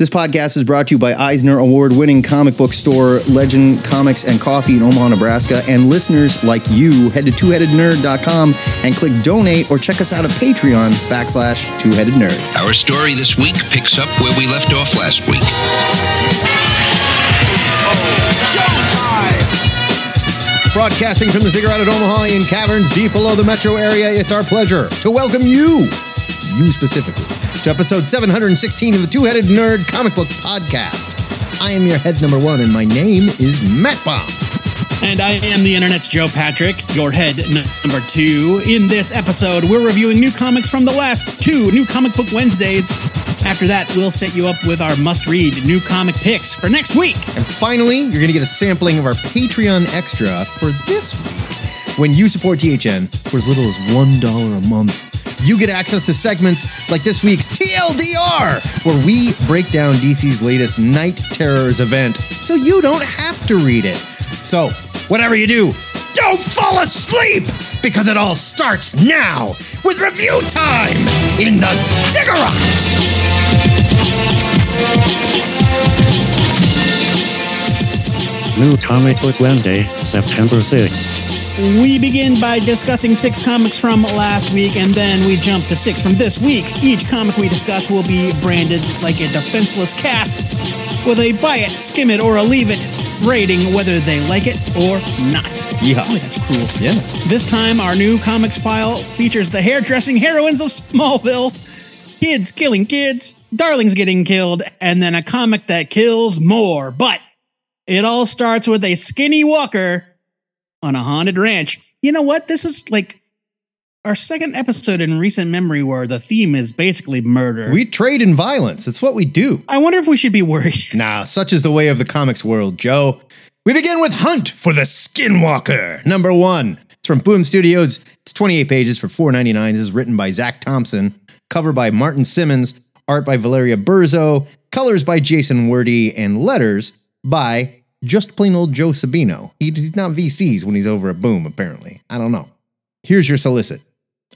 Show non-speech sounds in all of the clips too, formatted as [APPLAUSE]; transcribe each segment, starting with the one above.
This podcast is brought to you by Eisner Award winning comic book store Legend Comics and Coffee in Omaha, Nebraska. And listeners like you, head to twoheadednerd.com and click donate or check us out at Patreon backslash twoheaded nerd. Our story this week picks up where we left off last week. Broadcasting from the Ziggurat at Omaha in caverns deep below the metro area, it's our pleasure to welcome you, you specifically, to episode 716 of the Two Headed Nerd Comic Book Podcast. I am your head number one, and my name is Matt Bomb. And I am the internet's Joe Patrick, your head number two. In this episode, we're reviewing new comics from the last two New Comic Book Wednesdays. After that, we'll set you up with our must read new comic picks for next week. And finally, you're going to get a sampling of our Patreon extra for this week. When you support THN for as little as $1 a month, you get access to segments like this week's TLDR, where we break down DC's latest Night Terrors event so you don't have to read it. So, whatever you do, don't fall asleep because it all starts now with review time in the Ziggurat. New Comic Book Wednesday, September 6th. We begin by discussing six comics from last week, and then we jump to six from this week. Each comic we discuss will be branded like a defenseless cat with a buy it, skim it, or a leave it rating, whether they like it or not. Yeah. Boy, that's cruel. Yeah. This time, our new comics pile features the hairdressing heroines of Smallville, kids killing kids, darlings getting killed, and then a comic that kills more. But it all starts with a skinny walker on a haunted ranch. You know what? This is like our second episode in recent memory where the theme is basically murder. We trade in violence. It's what we do. I wonder if we should be worried. [LAUGHS] Nah, such is the way of the comics world, Joe. We begin with Hunt for the Skinwalker, number one. It's from Boom Studios. It's 28 pages for $4.99. This is written by Zach Thompson, cover by Martin Simmonds, art by Valeria Burzo, colors by Jason Wordie, and letters by just plain old Joe Sabino. He's not VCs when he's over at Boom, apparently. I don't know. Here's your solicit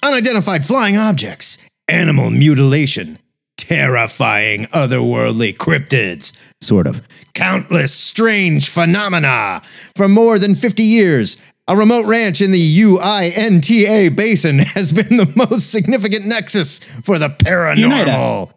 unidentified flying objects, animal mutilation, terrifying otherworldly cryptids, sort of, countless strange phenomena. For more than 50 years, a remote ranch in the UINTA basin [LAUGHS] has been the most significant nexus for the paranormal.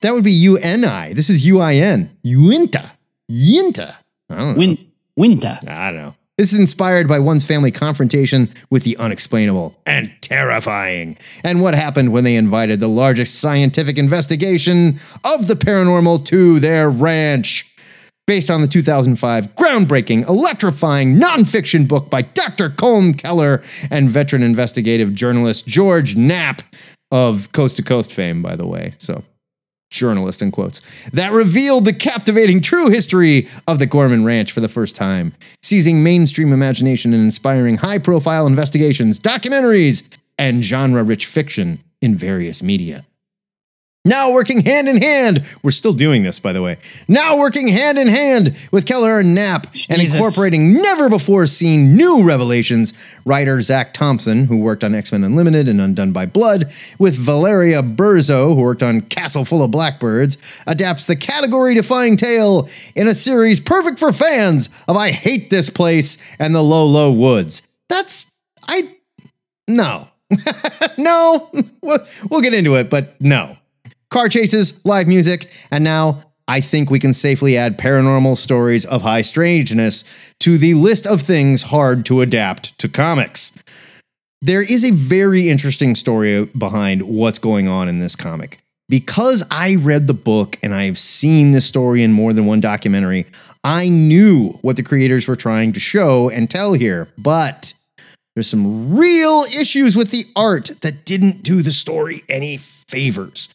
That would be UNI. This is UIN. Uinta. Yinta. I don't know. Win- winter. I don't know. This is inspired by one's family confrontation with the unexplainable and terrifying, and what happened when they invited the largest scientific investigation of the paranormal to their ranch. Based on the 2005 groundbreaking, electrifying nonfiction book by Dr. Colm Kelleher and veteran investigative journalist George Knapp of Coast to Coast fame, by the way. So journalist in quotes, that revealed the captivating true history of the Gorman Ranch for the first time, seizing mainstream imagination and inspiring high profile investigations, documentaries, and genre rich fiction in various media. Now working hand in hand, we're still doing this, by the way. Now working hand in hand with Kelleher and Knapp and incorporating never before seen new revelations. Writer Zach Thompson, who worked on X Men Unlimited and Undone by Blood, with Valeria Burzo, who worked on Castle Full of Blackbirds, adapts the category defying tale in a series perfect for fans of I Hate This Place and the Low Low Woods. That's, I, no. [LAUGHS] no. [LAUGHS] We'll, we'll get into it, but no car chases, live music, and now I think we can safely add paranormal stories of high strangeness to the list of things hard to adapt to comics. There is a very interesting story behind what's going on in this comic. Because I read the book and I've seen this story in more than one documentary, I knew what the creators were trying to show and tell here. But there's some real issues with the art that didn't do the story any favors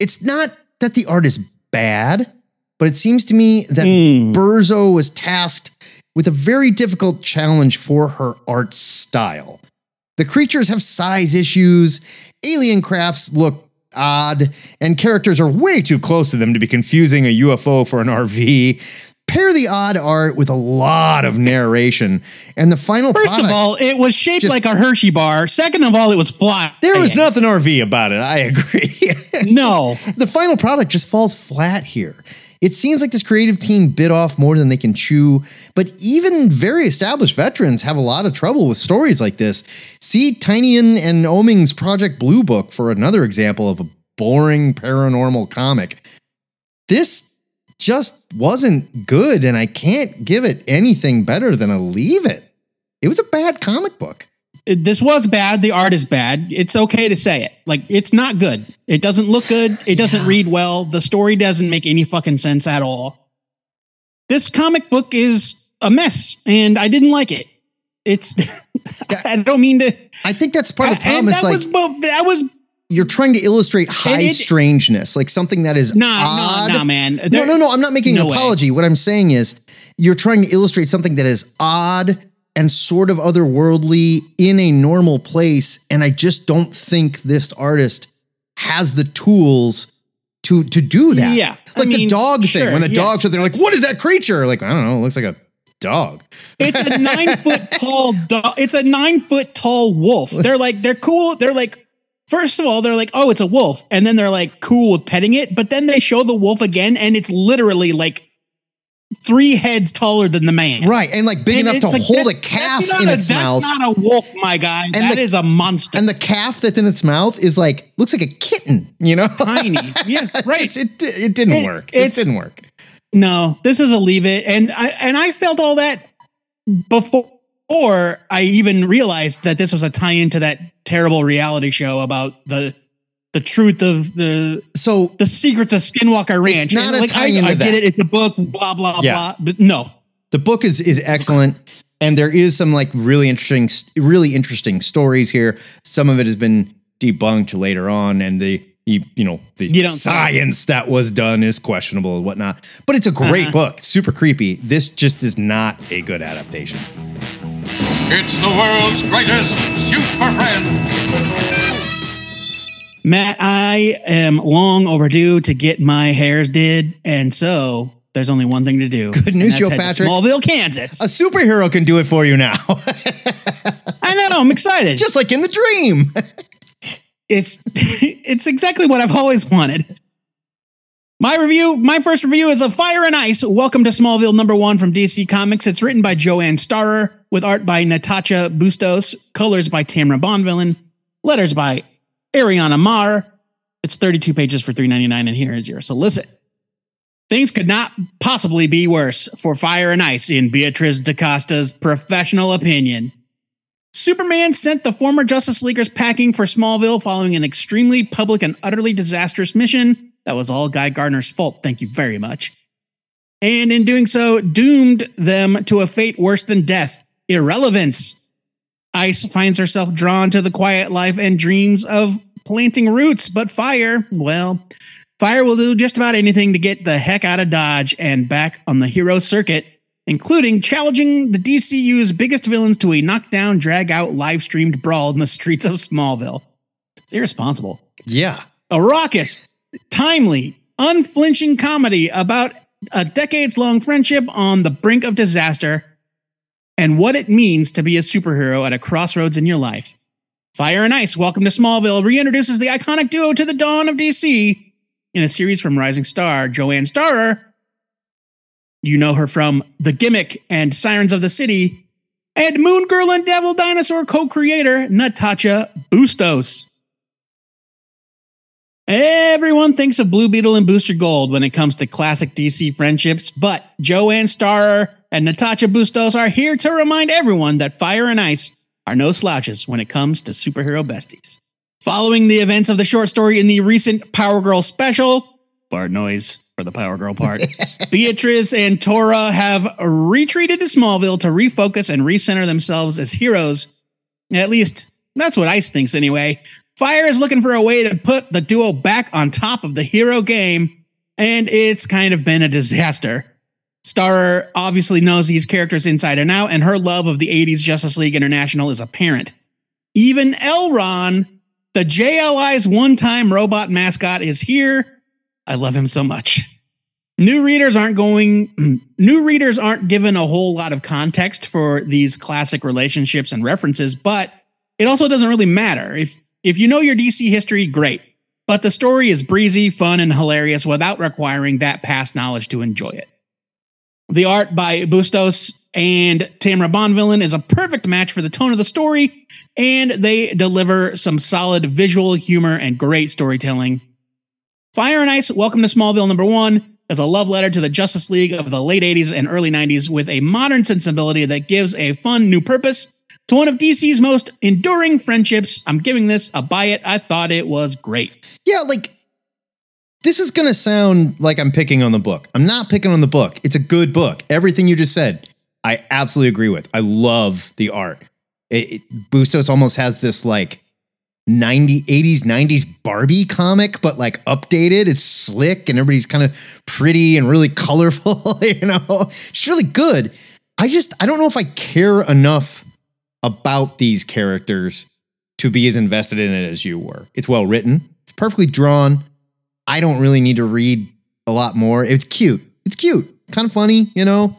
it's not that the art is bad, but it seems to me that hmm. Burzo was tasked with a very difficult challenge for her art style. The creatures have size issues, alien crafts look odd, and characters are way too close to them to be confusing a UFO for an RV. Pair the odd art with a lot of narration, and the final First of all, it was shaped Just- like a Hershey bar. Second of all, it was flat. there was nothing RV about it. I agree. [LAUGHS] No. the final product just falls flat here. It seems like this creative team bit off more than they can chew, but even very established veterans have a lot of trouble with stories like this. See Tinyan and Oming's Project Blue Book for another example of a boring paranormal comic. This just wasn't good, and I can't give it anything better than a leave it. It was a bad comic book. This was bad. The art is bad. It's okay to say it. Like, it's not good. It doesn't look good. It doesn't read well. The story doesn't make any fucking sense at all. This comic book is a mess, and I didn't like it. It's, [LAUGHS] I don't mean to. I think that's part of the problem. It's that like was, that was, you're trying to illustrate high it- strangeness, like something that is nah, odd. nah, nah, man. No, There- no, no. I'm not making no an way. apology. What I'm saying is you're trying to illustrate something that is odd and sort of otherworldly in a normal place. And I just don't think this artist has the tools to to do that. Yeah, I Like the dog sure, thing. When the yes. dogs are there, like, what is that creature? Like, I don't know, it looks like a dog. It's a nine foot tall dog. It's a nine foot tall wolf. They're like, they're cool. They're like, first of all, they're like, oh, it's a wolf. And then they're like cool with petting it. But then they show the wolf again and it's literally like three heads taller than the man. Right. And like big And enough to like, hold that- a calf that's in a- its that's mouth. not a wolf, my guy. That is the- a monster. and the calf that's in its mouth is like looks like a kitten, you know? Tiny. [LAUGHS] Yeah, right. Just- it, it didn't It- work. It didn't work. No, this is a leave it. And I and I felt all that before I even realized that this was a tie into that terrible reality show about the the truth of the So the secrets of Skinwalker Ranch. not And, a like I, I get it, it's a book, blah blah Yeah. blah. But no. the book is is excellent and there is some like really interesting really interesting stories here some of it has been debunked later on and the you, you know the You science that was done is questionable and whatnot but it's a great Uh-huh. book super creepy this just is not a good adaptation It's the world's greatest super friends. Matt, I am long overdue to get my hairs did, and so there's only one thing to do. Good news, and that's Joe head Patrick. Smallville, Kansas. a superhero can do it for you now [LAUGHS] I know, I'm excited. just like in the dream it's [LAUGHS] it's exactly what I've always wanted. My review, my first review is of Fire and Ice. Welcome to Smallville number one from DC Comics. It's written by Joanne Starer with art by Natasha Bustos, colors by Tamara Bonvillain, letters by Ariana Maher. It's 32 pages for $3.99, and here is your solicit. Things could not possibly be worse for Fire and Ice, in Beatrice DaCosta's professional opinion. Superman sent the former Justice Leaguers packing for Smallville following an extremely public and utterly disastrous mission. That was all Guy Gardner's fault. Thank you very much. And in doing so, doomed them to a fate worse than death irrelevance. Ice finds herself drawn to the quiet life and dreams of planting roots, but Fire, well, Fire will do just about anything to get the heck out of Dodge and back on the hero circuit including challenging the DCU's biggest villains to a knockdown, drag out, live streamed brawl in the streets of Smallville. It's irresponsible. yeah A raucous, timely, unflinching comedy about a decades long friendship on the brink of disaster and what it means to be a superhero at a crossroads in your life. Fire and Ice, Welcome to Smallville reintroduces the iconic duo to the dawn of DC in a series from Rising Star, Joanne Starer. You know her from The Gimmick and Sirens of the City, and Moon Girl and Devil Dinosaur co creator Natasha Bustos. Everyone thinks of Blue Beetle and Booster Gold when it comes to classic DC friendships, but Joanne Starr and Natasha Bustos are here to remind everyone that Fire and Ice are no slouches when it comes to superhero besties. Following the events of the short story in the recent Power Girl special, Bart noise for the Power Girl part, [LAUGHS] Beatrice and Tora have retreated to Smallville to refocus and recenter themselves as heroes. At least that's what Ice thinks anyway. Fire is looking for a way to put the duo back on top of the hero game, and it's kind of been a disaster. Starer obviously knows these characters inside and out, and her love of the 80s Justice League International is apparent. Even L-Ron, the JLI's one time robot mascot, is here. I love him so much. New readers aren't going, [CLEARS THROAT] new readers aren't given a whole lot of context for these classic relationships and references, but it also doesn't really matter. If, if you know your DC history, great. But the story is breezy, fun, and hilarious without requiring that past knowledge to enjoy it. The art by Bustos and Tamara Bonvillain is a perfect match for the tone of the story, and they deliver some solid visual humor and great storytelling. Fire and Ice, Welcome to Smallville number one, is a love letter to the Justice League of the late 80s and early 90s with a modern sensibility that gives a fun new purpose to one of DC's most enduring friendships. I'm giving this a buy it. I thought it was great. Yeah, like this is going to sound like I'm picking on the book. I'm not picking on the book. It's a good book. Everything you just said, I absolutely agree with. I love the art. It, it, Bustos almost has this like 90 80s 90s Barbie comic but like updated. It's slick and everybody's kind of pretty and really colorful, [LAUGHS] you know. It's really good. I just I don't know if I care enough about these characters to be as invested in it as you were. It's well written. It's perfectly drawn. I don't really need to read a lot more. It's cute. It's cute. Kind of funny, you know.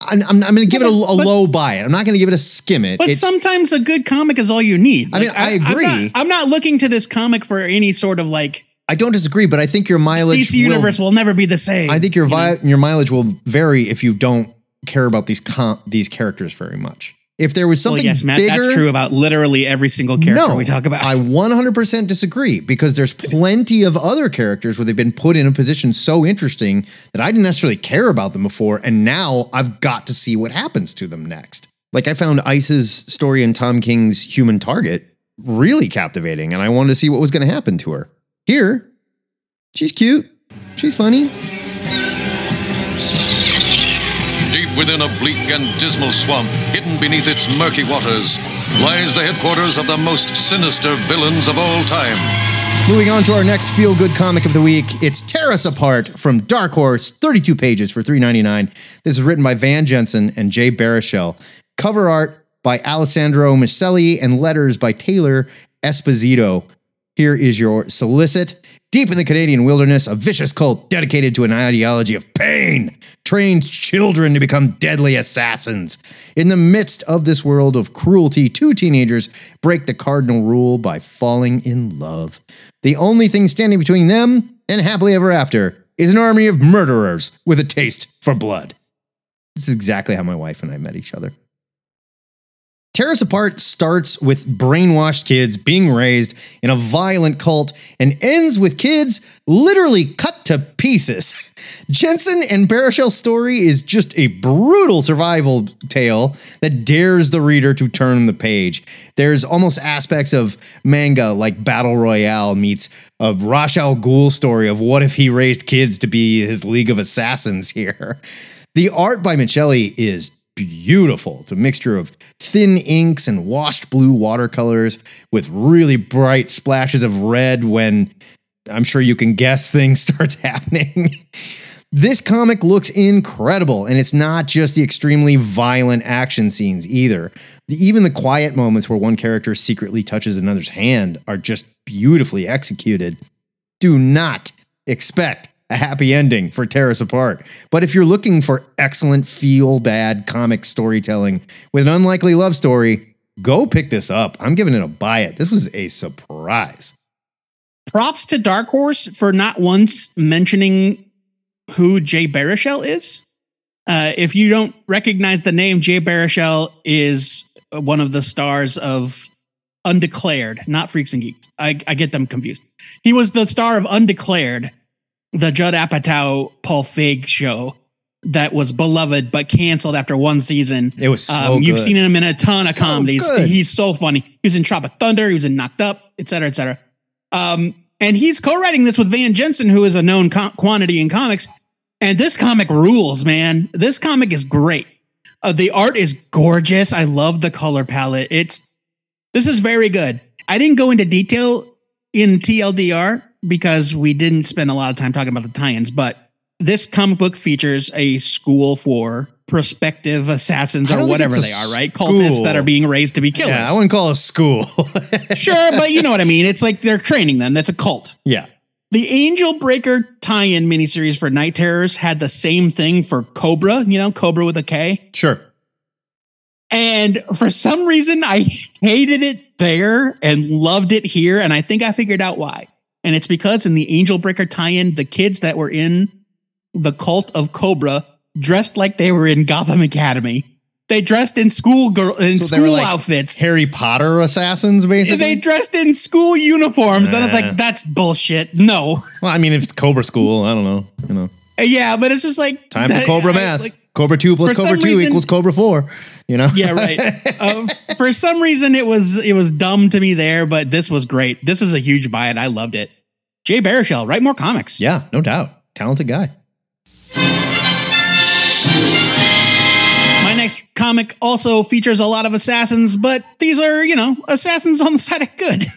I'm, I'm, I'm going to give it a, a But- low buy it. I'm not going to give it a skim it. But It's- sometimes a good comic is all you need. I mean, I I'm agree. not, I'm not looking to this comic for any sort of like I don't disagree, but I think your mileage DC will- universe will never be the same. I think your you vi- your mileage will vary if you don't care about these com- these characters very much. If there was Well, something yes, Matt, bigger, that's true about literally every single character no, we talk about. I 100% disagree because there's plenty of other characters where they've been put in a position so interesting that I didn't necessarily care about them before, and now I've got to see what happens to them next. Like I found Ice's story in Tom King's Human Target really captivating, and I wanted to see what was going to happen to her. Here, she's cute, she's funny. Within a bleak and dismal swamp, hidden beneath its murky waters, lies the headquarters of the most sinister villains of all time. Moving on to our next feel good comic of the week, it's Tear Us Apart from Dark Horse, 32 pages for $3.99. This is written by Van Jensen and Jay Baruchel. Cover art by Alessandro Miceli and letters by Taylor Esposito. Here is your solicit. Deep in the Canadian wilderness, a vicious cult dedicated to an ideology of pain trains children to become deadly assassins. In the midst of this world of cruelty, two teenagers break the cardinal rule by falling in love. The only thing standing between them and happily ever after is an army of murderers with a taste for blood. This is exactly how my wife and I met each other. Tear Us Apart starts with brainwashed kids being raised in a violent cult and ends with kids literally cut to pieces. [LAUGHS] Jensen and Baruchel's story is just a brutal survival tale that dares the reader to turn the page. There's almost aspects of manga like Battle Royale meets a Ra's al Ghul story of what if he raised kids to be his League of Assassins here. [LAUGHS] The art by Michelli is beautiful. It's a mixture of thin inks and washed blue watercolors with really bright splashes of red when I'm sure you can guess things [LAUGHS] starts happening. This comic looks incredible, and it's not just the extremely violent action scenes either. Even the quiet moments where one character secretly touches another's hand are just beautifully executed. Do not expect a happy ending for Tear Us Apart. But if you're looking for excellent feel bad comic storytelling with an unlikely love story, go pick this up. I'm giving it a buy it. This was a surprise. Props to Dark Horse for not once mentioning who Jay Baruchel is. Uh, if you don't recognize the name, Jay Baruchel is one of the stars of Undeclared, not Freaks and Geeks. I, I get them confused. He was the star of Undeclared, the Judd Apatow Paul Feig show that was beloved but canceled after one season. It was so um, You've seen him in a ton of So comedies. good. He's so funny. He was in Tropic Thunder. He was in Knocked Up, et cetera, et cetera. Um, and he's co-writing this with Van Jensen, who is a known co- quantity in comics. And this comic rules, man. This comic is great. Uh, the art is gorgeous. I love the color palette. It's this is very good. I didn't go into detail in TLDR because we didn't spend a lot of time talking about the tie-ins, but this comic book features a school for prospective assassins or whatever they are, right? school. Cultists that are being raised to be killers. Yeah, I wouldn't call a school. [LAUGHS] sure, but you know what I mean. It's like they're training them. That's a cult. yeah. The Angel Breaker tie-in miniseries for Night Terrors had the same thing for Cobra, you know, Cobra with a K. Sure. And for some reason, I hated it there and loved it here. And I think I figured out why. And it's because in the Angel Breaker tie in, the kids that were in the cult of Cobra dressed like they were in Gotham Academy. They dressed in school girl in So school like outfits. Harry Potter assassins, basically. they dressed in school uniforms, and it's Nah. like that's bullshit. No, well, I mean, if it's Cobra School, I don't know. You know, uh, yeah, but it's just like time for Cobra I- math. like, Cobra two plus Cobra two reason- equals Cobra four. You know. yeah, right. uh, [LAUGHS] for some reason, it was it was dumb to me there, but this was great. This is a huge buy, and I loved it. Jay Baruchel, write more comics. yeah, no doubt. Talented guy. My next comic also features a lot of assassins, but these are, you know, assassins on the side of good. [LAUGHS]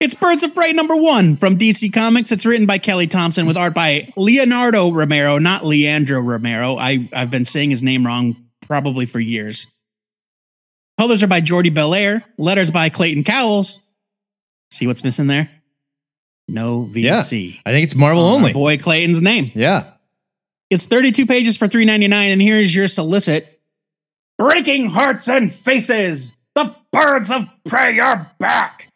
It's Birds of Prey number one from DC Comics. It's written by Kelly Thompson with art by Leonardo Romero, not Leandro Romero. I, I've been saying his name wrong probably for years. Colors are by Jordie Bellaire, letters by Clayton Cowles. See what's missing there? No Yeah. VC. I think it's Marvel oh, on only. boy Clayton's name. Yeah. It's 32 pages for $3.99, and here's your solicit. Breaking hearts and faces! The birds of prey are back!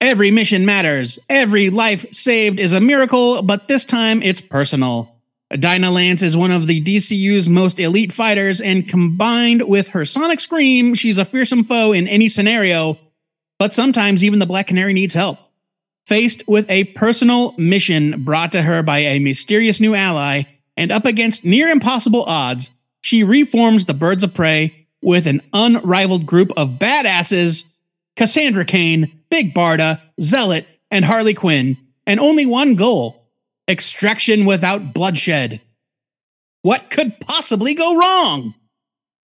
Every mission matters. Every life saved is a miracle, but this time it's personal. Dinah Lance is one of the DCU's most elite fighters, and combined with her sonic scream, she's a fearsome foe in any scenario. But sometimes even the Black Canary needs help. Faced with a personal mission brought to her by a mysterious new ally, and up against near impossible odds, she reforms the Birds of Prey with an unrivaled group of badasses Cassandra Cain, Big Barda, Zealot, and Harley Quinn, and only one goal extraction without bloodshed. What could possibly go wrong?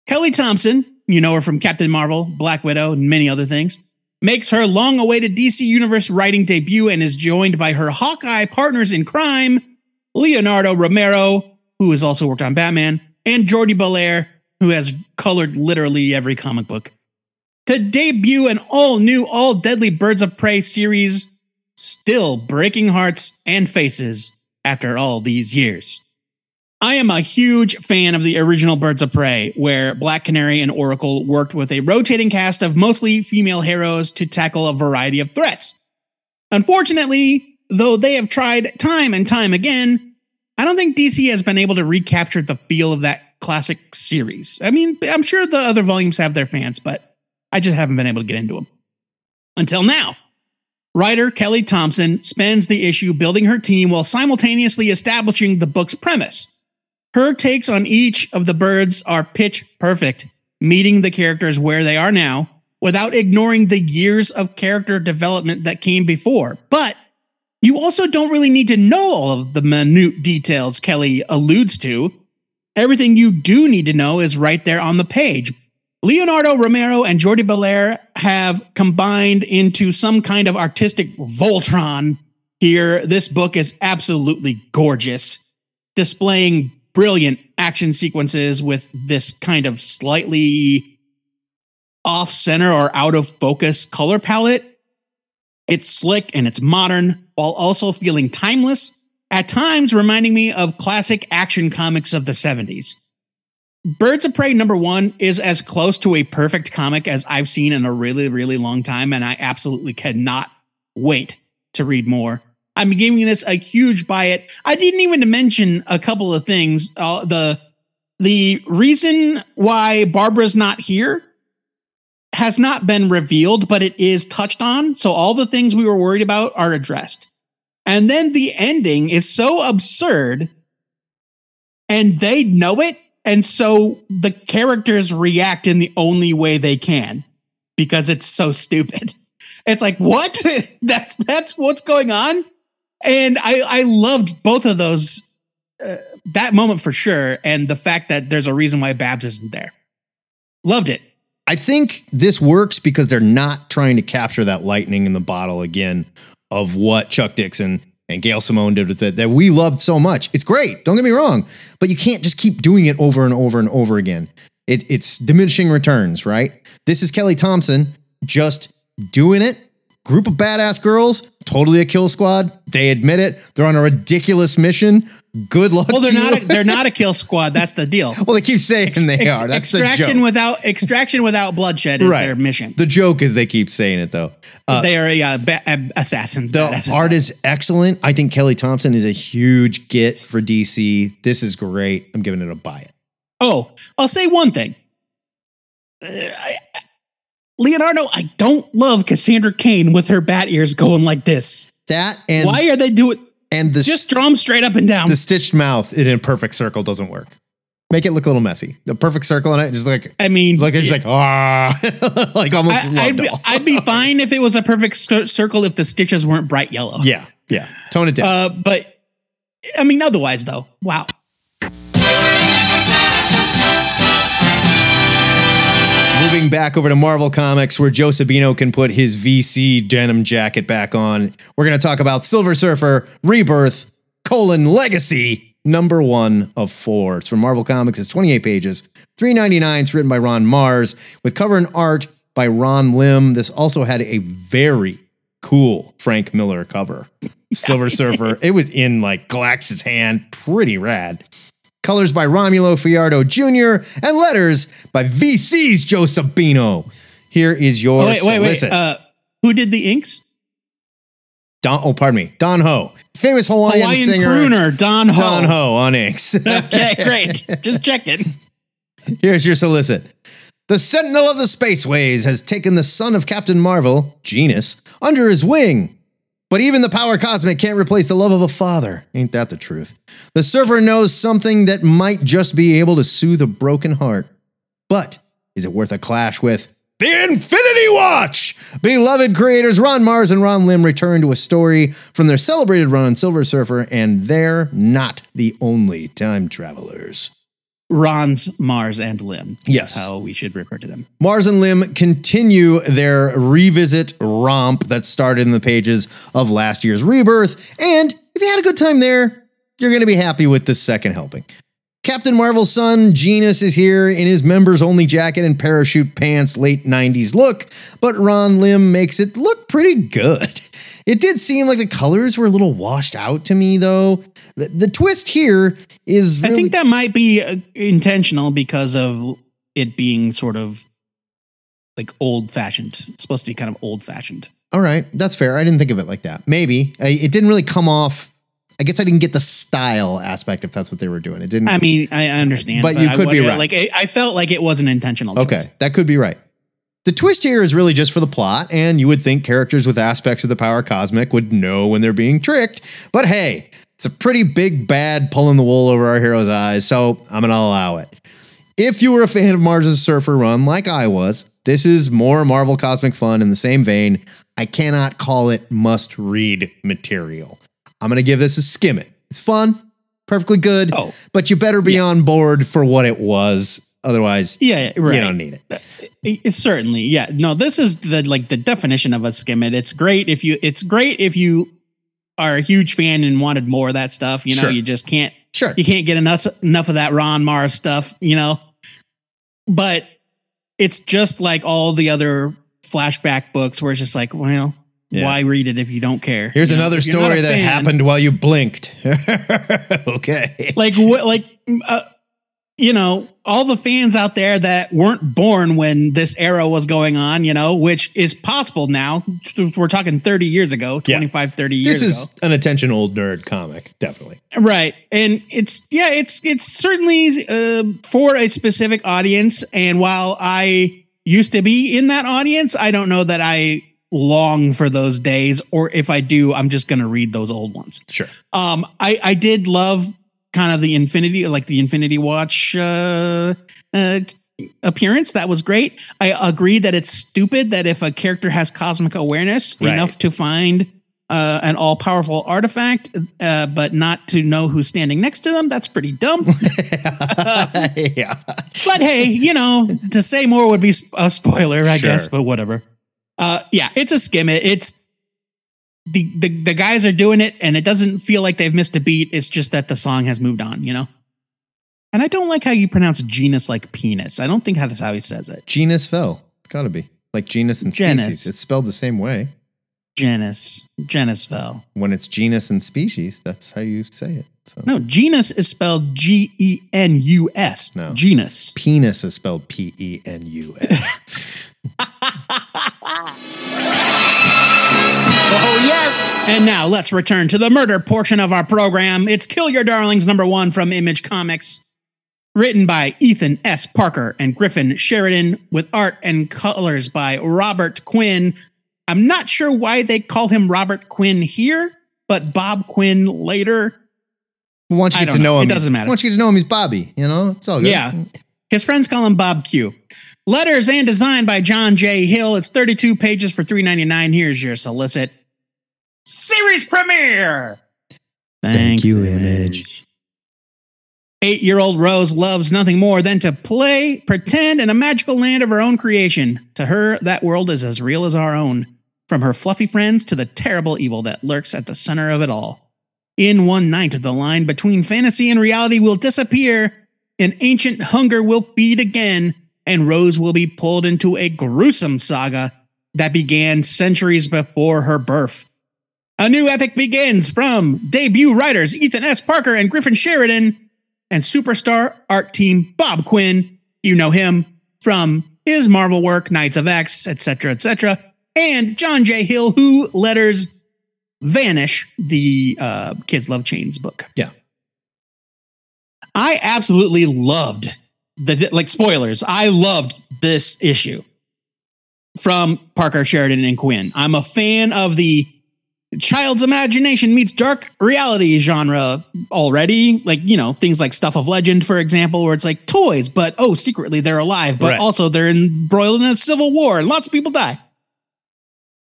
Kelly Thompson, you know her from Captain Marvel, Black Widow, and many other things, makes her long awaited DC Universe writing debut and is joined by her Hawkeye partners in crime, Leonardo Romero, who has also worked on Batman, and Jordie Bellaire, who has colored literally every comic book. To debut an all new, all deadly Birds of Prey series, still breaking hearts and faces after all these years. I am a huge fan of the original Birds of Prey, where Black Canary and Oracle worked with a rotating cast of mostly female heroes to tackle a variety of threats. Unfortunately, though they have tried time and time again, I don't think DC has been able to recapture the feel of that classic series. I mean, I'm sure the other volumes have their fans, but I just haven't been able to get into them. Until now. Writer Kelly Thompson spends the issue building her team while simultaneously establishing the book's premise. Her takes on each of the birds are pitch perfect, meeting the characters where they are now without ignoring the years of character development that came before. But you also don't really need to know all of the minute details Kelly alludes to. Everything you do need to know is right there on the page. Leonardo Romero and Jordie Bellaire have combined into some kind of artistic Voltron here. This book is absolutely gorgeous, displaying brilliant action sequences with this kind of slightly off center or out of focus color palette. It's slick and it's modern while also feeling timeless, at times reminding me of classic action comics of the 70s. Birds of Prey number one is as close to a perfect comic as I've seen in a really, really long time, and I absolutely cannot wait to read more. I'm giving this a huge buy it. I didn't even mention a couple of things. Uh, the the reason why Barbara's not here has not been revealed, but it is touched on. So all the things we were worried about are addressed. And then the ending is so absurd and they know it. And so the characters react in the only way they can because it's so stupid. [LAUGHS] It's like, what? [LAUGHS] that's that's what's going on. And I I loved both of those uh, that moment for sure and the fact that there's a reason why Babs isn't there. Loved it. I think this works because they're not trying to capture that lightning in the bottle again of what Chuck Dixon and Gail Simone did with it that we loved so much. It's great, don't get me wrong, but you can't just keep doing it over and over and over again. It, it's diminishing returns, right? This is Kelly Thompson just doing it group of badass girls, totally a kill squad. They admit it. They're on a ridiculous mission. Good luck. Well, they're to not. A, they're not a [LAUGHS] kill squad. That's the deal. well, they keep saying they Ex- are. That's the extraction without extraction without bloodshed is Right. their mission. The joke is they keep saying it though. Uh, they are uh, ba- uh, assassins. the art assassins. is excellent. I think Kelly Thompson is a huge get for DC. This is great. I'm giving it a buy it. Oh, I'll say one thing. Uh, I- Leonardo, I don't love Cassandra Cain with her bat ears going like this. That and Why are they doing? and the Just draw them straight up and down. the stitched mouth in a perfect circle doesn't work. Make it look a little messy. The perfect circle on it, just like I mean, like it's like ah, [LAUGHS] like almost I, I'd, be. I'd be fine if it was a perfect circle if the stitches weren't bright yellow. Yeah, yeah. Tone it down. Uh, but I mean, otherwise though, wow. Moving back over to Marvel Comics, where Joe Sabino can put his VC denim jacket back on. We're going to talk about Silver Surfer Rebirth colon Legacy number one of four. It's from Marvel Comics. It's 28 pages, 3.99. It's written by Ron Marz with cover and art by Ron Lim. This also had a very cool Frank Miller cover. Silver [LAUGHS] Surfer. It was in like Galax's hand. Pretty rad. Colors by Romulo Fajardo Jr. and letters by VC's Joe Sabino. Here is your Oh, wait, wait, wait. Uh, who did the inks? Don, oh, pardon me. Don Ho, famous Hawaiian, Hawaiian singer. crooner Don Ho. Don Ho on inks. [LAUGHS] Okay, great. Just checking. Here's your solicit. The Sentinel of the Spaceways has taken the son of Captain Marvel, Genus, under his wing. But even the power cosmic can't replace the love of a father. Ain't that the truth? The server knows something that might just be able to soothe a broken heart. But is it worth a clash with the Infinity Watch? Beloved creators Ron Marz and Ron Lim return to a story from their celebrated run on Silver Surfer, and they're not the only time travelers. Ron's, Marz, and Lim. Yes. How we should refer to them. Marz and Lim continue their revisit romp that started in the pages of last year's Rebirth. And if you had a good time there, you're going to be happy with this second helping. Captain Marvel's son, Genus, is here in his members only jacket and parachute pants, late 90s look, but Ron Lim makes it look pretty good. [LAUGHS] It did seem like the colors were a little washed out to me, though. The, the twist here is I think that might be uh, intentional because of it being sort of like old fashioned. It's supposed to be kind of old fashioned. All right, that's fair. I didn't think of it like that. Maybe it didn't really come off. I guess I didn't get the style aspect if that's what they were doing. It didn't. I mean, I understand, But you I could be right. Like, I, felt like it was an intentional. choice. okay, that could be right. The twist here is really just for the plot, and you would think characters with aspects of the power cosmic would know when they're being tricked. But hey, it's a pretty big bad pulling the wool over our heroes' eyes, so I'm gonna allow it. If you were a fan of Marz' Surfer run like I was, this is more Marvel Cosmic fun in the same vein. I cannot call it must read material. I'm going to give this a skim it. It's fun, perfectly good, Oh. but you better be on board for what it was. Otherwise, Yeah, yeah, right. you don't need it. Uh, it- It's certainly, yeah. No, this is the like the definition of a skim it. It's great if you. It's great if you are a huge fan and wanted more of that stuff. You know, Sure. you just can't. Sure. You can't get enough enough of that Ron Marz stuff. You know, but it's just like all the other flashback books where it's just like, well, Yeah. why read it if you don't care? Here's You know, another if story that fan- happened while you blinked. [LAUGHS] okay. like what like uh, you know all the fans out there that weren't born when this era was going on you know which is possible now we're talking 30 years ago Yeah. 25 30 years This is an attention old nerd comic, definitely. right and it's yeah it's it's certainly uh, for a specific audience and while i used to be in that audience i don't know that i long for those days or if i do i'm just going to read those old ones Sure. um, I I did love kind of the Infinity, like the Infinity Watch uh, uh, appearance. That was great. I agree that it's stupid that if a character has cosmic awareness Right. enough to find uh, an all powerful artifact, uh, but not to know who's standing next to them, that's pretty dumb. [LAUGHS] yeah. but hey, you know, to say more would be a spoiler, I Sure. guess. But whatever. Uh, yeah, it's a skim it. It's the, the the guys are doing it, and it doesn't feel like they've missed a beat. It's just that the song has moved on, you know. And I don't like how you pronounce genus like penis. I don't think that's how he says it. Genus fell. It's got to be. Like genus and Genus. species. It's spelled the same way. genus, genus fell. When it's genus and species, that's how you say it. So No, genus is spelled G E N U S. No. Genus. penis is spelled P E N U S. [LAUGHS] Oh, and now let's return to the murder portion of our program. It's Kill Your Darlings number one from Image Comics, written by Ethan S. Parker and Griffin Sheridan, with art and colors by Robert Quinn. I'm not sure why they call him Robert Quinn here, but Bob Quinn later. Once you I get don't to know know. him, It doesn't matter. Once you get to know him, he's Bobby. You know, it's all good. Yeah. His friends call him Bob Q. Letters and design by John J. Hill. It's 32 pages for $3.99. Here's your solicit. Series premiere. Thanks, you, Image. Eight year old Rose loves nothing more than to play, pretend in a magical land of her own creation. To her, that world is as real as our own, from her fluffy friends to the terrible evil that lurks at the center of it all. In one night, the line between fantasy and reality will disappear, an ancient hunger will feed again, and Rose will be pulled into a gruesome saga that began centuries before her birth. A new epic begins from debut writers Ethan S. Parker and Griffin Sheridan and superstar art team Bob Quinn. You know him from his Marvel work, Knights of X, etc., etc., and John J. Hill, who letters Vanish, the uh, Kids Love Chains book. Yeah. I absolutely loved the like spoilers. I loved this issue from Parker Sheridan and Quinn. I'm a fan of the child's imagination meets dark reality genre already. Like, you know, things like Stuff of Legend, for example, where it's like toys, but oh, secretly they're alive, but Right. also they're embroiled in a civil war and lots of people die.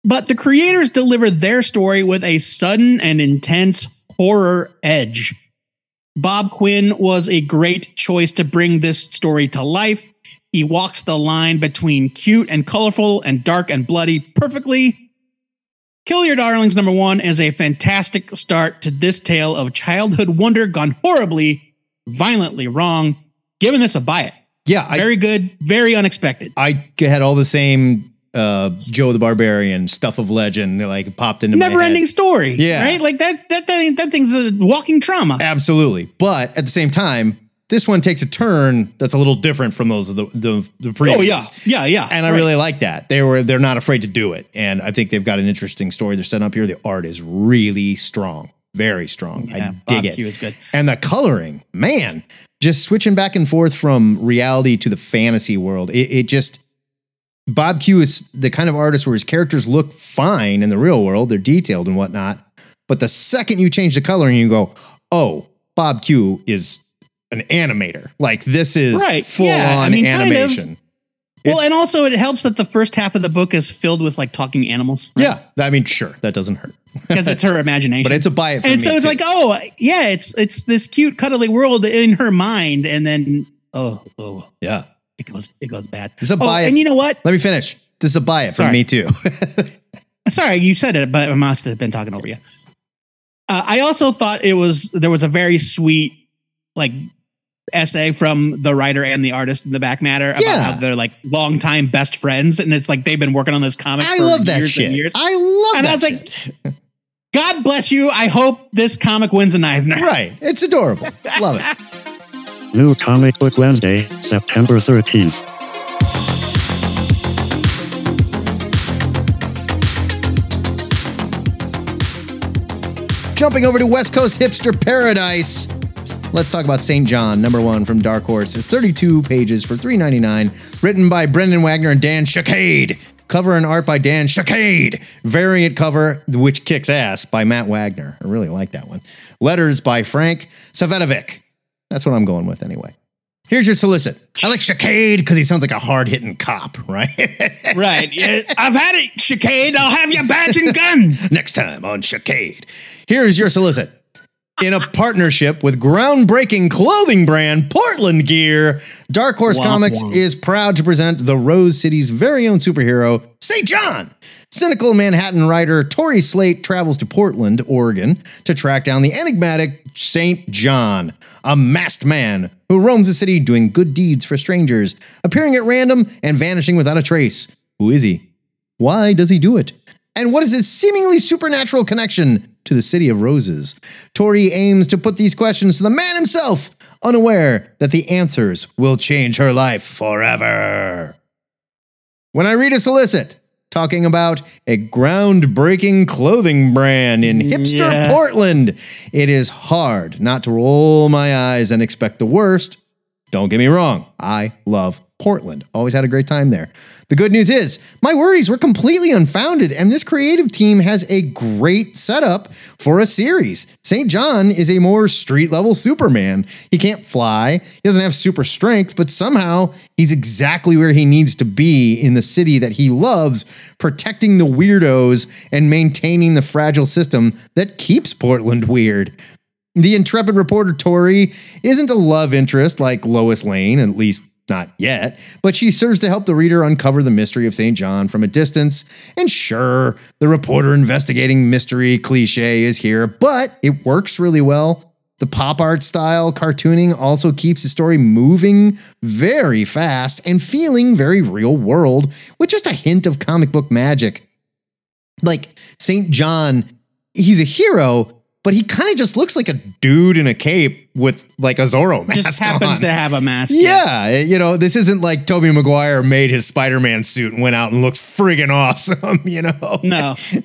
But the creators deliver their story with a sudden and intense horror edge. Bob Quinn was a great choice to bring this story to life. He walks the line between cute and colorful and dark and bloody perfectly. Kill Your Darlings number one is a fantastic start to this tale of childhood wonder gone horribly, violently wrong. Giving this a buy it. Yeah. I, Very good, very unexpected. I had all the same uh, Joe the Barbarian stuff of legend like popped into my Never ending story. Yeah. Right? Like that, that, that, that thing's a walking trauma. Absolutely. But at the same time, this one takes a turn that's a little different from those of the the, the previous. Oh, yeah. Yeah, yeah. And I Right. really like that. They were they're not afraid to do it. And I think they've got an interesting story they're setting up here. The art is really strong. Very strong. Yeah, I dig Bob it. Q is good. And the coloring, man, just switching back and forth from reality to the fantasy world. It, it just Bob Q is the kind of artist where his characters look fine in the real world. They're detailed and whatnot. But the second you change the coloring, you go, oh, Bob Q is an animator. Like this is Right, full yeah, I on mean, kind of. animation. Well, and also it helps that the first half of the book is filled with like talking animals. Yeah. I mean, sure, that doesn't hurt. [LAUGHS] Because it's her imagination. But it's a buy it for and me. so it's too. like, oh yeah, it's it's this cute, cuddly world in her mind, and then oh oh, yeah. it goes it goes bad. It's a oh, buy it. and you know what? Let me finish. This is a buy it for Sorry. me too. [LAUGHS] Sorry, you said it, but I must have been talking over you. Uh, I also thought it was there was a very sweet like essay from the writer and the artist in the back matter about Yeah. how they're like longtime best friends, and it's like they've been working on this comic. I for love that shit. And years. I love and that I was shit. like, [LAUGHS] God bless you. I hope this comic wins an Eisner. Right. It's adorable. Love it. [LAUGHS] New Comic Book Wednesday, September 13th. Jumping over to West Coast hipster paradise. Let's talk about St. John, number one from Dark Horse. It's 32 pages for $3.99. Written by Brendan Wagner and Dan Schkade. Cover and art by Dan Schkade. Variant cover, which kicks ass, by Matt Wagner. I really like that one. Letters by Frank Savetovic. That's what I'm going with anyway. Here's your solicit. I like Schkade because he sounds like a hard hitting cop, [LAUGHS] right? Right. Yeah, I've had it, Chicade. I'll have your badge and gun. [LAUGHS] next time on Chicade. Here's your solicit. In a partnership with groundbreaking clothing brand Portland Gear, Dark Horse Womp Comics womp. is proud to present the Rose City's very own superhero, St. John. Cynical Manhattan writer Tori Slate travels to Portland, Oregon, to track down the enigmatic St. John, a masked man who roams the city doing good deeds for strangers, appearing at random and vanishing without a trace. Who is he? Why does he do it? And what is his seemingly supernatural connection to the City of Roses? Tori aims to put these questions to the man himself, unaware that the answers will change her life forever. When I read a solicit talking about a groundbreaking clothing brand in mm, hipster Yeah. Portland, it is hard not to roll my eyes and expect the worst. Don't get me wrong, I love Portland. Always had a great time there. The good news is, my worries were completely unfounded, and this creative team has a great setup for a series. St. John is a more street level Superman. He can't fly, he doesn't have super strength, but somehow he's exactly where he needs to be in the city that he loves, protecting the weirdos and maintaining the fragile system that keeps Portland weird. The intrepid reporter Tori isn't a love interest like Lois Lane, at least not yet, but she serves to help the reader uncover the mystery of St. John from a distance. And sure, the reporter investigating mystery cliche is here, but it works really well. The pop art style cartooning also keeps the story moving very fast and feeling very real world with just a hint of comic book magic like St. John, he's a hero, but he kind of just looks like a dude in a cape with like a Zorro mask. Just happens on. to have a mask. Yeah, you know, this isn't like Tobey Maguire made his Spider-Man suit and went out and looks friggin' awesome, [LAUGHS] you know. No. [LAUGHS]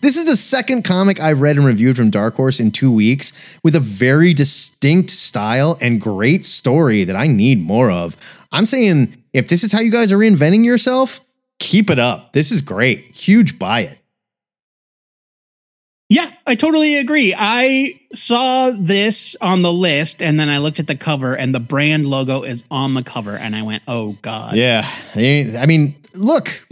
This is the second comic I've read and reviewed from Dark Horse in two weeks with a very distinct style and great story that I need more of. I'm saying if this is how you guys are reinventing yourself, keep it up. This is great. Huge buy it. Yeah, I totally agree. I saw this on the list and then I looked at the cover and the brand logo is on the cover and I went, "Oh god." Yeah. I mean, look,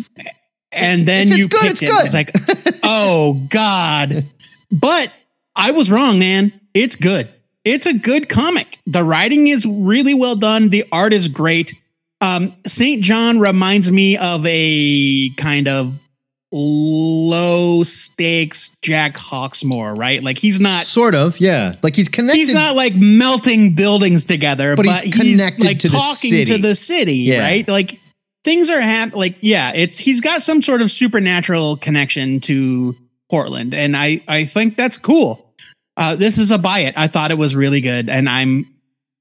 And then you good, picked it's it. good. It's like, [LAUGHS] "Oh god." But I was wrong, man. It's good. It's a good comic. The writing is really well done. The art is great. Um, St. John reminds me of a kind of low stakes Jack Hawksmoor, right? Like he's not sort of, yeah. Like he's connected. he's not like melting buildings together, But but, he's he's, connected like to the talking city. to the city, Yeah. right? Like things are hap- like yeah, it's he's got some sort of supernatural connection to Portland, and I I think that's cool. Uh, this is a buy it. I thought it was really good, and I'm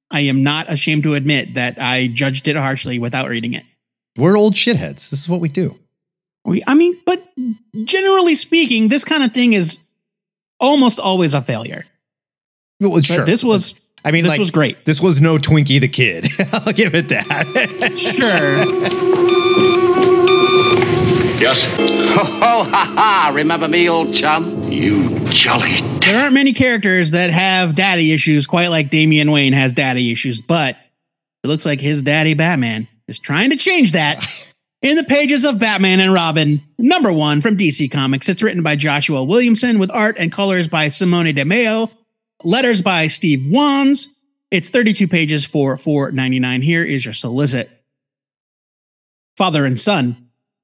I am not ashamed to admit that I judged it harshly without reading it. We're old shitheads. This is what we do. We, I mean, but generally speaking, this kind of thing is almost always a failure. Well, But sure. this was I mean, this like, was great. This was no Twinkie the Kid. [LAUGHS] I'll give it that. Sure. Yes? Ho, ho, ha, ha. Remember me, old chum? You jolly. There aren't many characters that have daddy issues quite like Damian Wayne has daddy issues, but it looks like his daddy Batman is trying to change that. [LAUGHS] In the pages of Batman and Robin, number one from DC Comics, it's written by Joshua Williamson with art and colors by Simone Di Meo, letters by Steve Wands. It's 32 pages for $4.99. Here is your solicit. Father and son,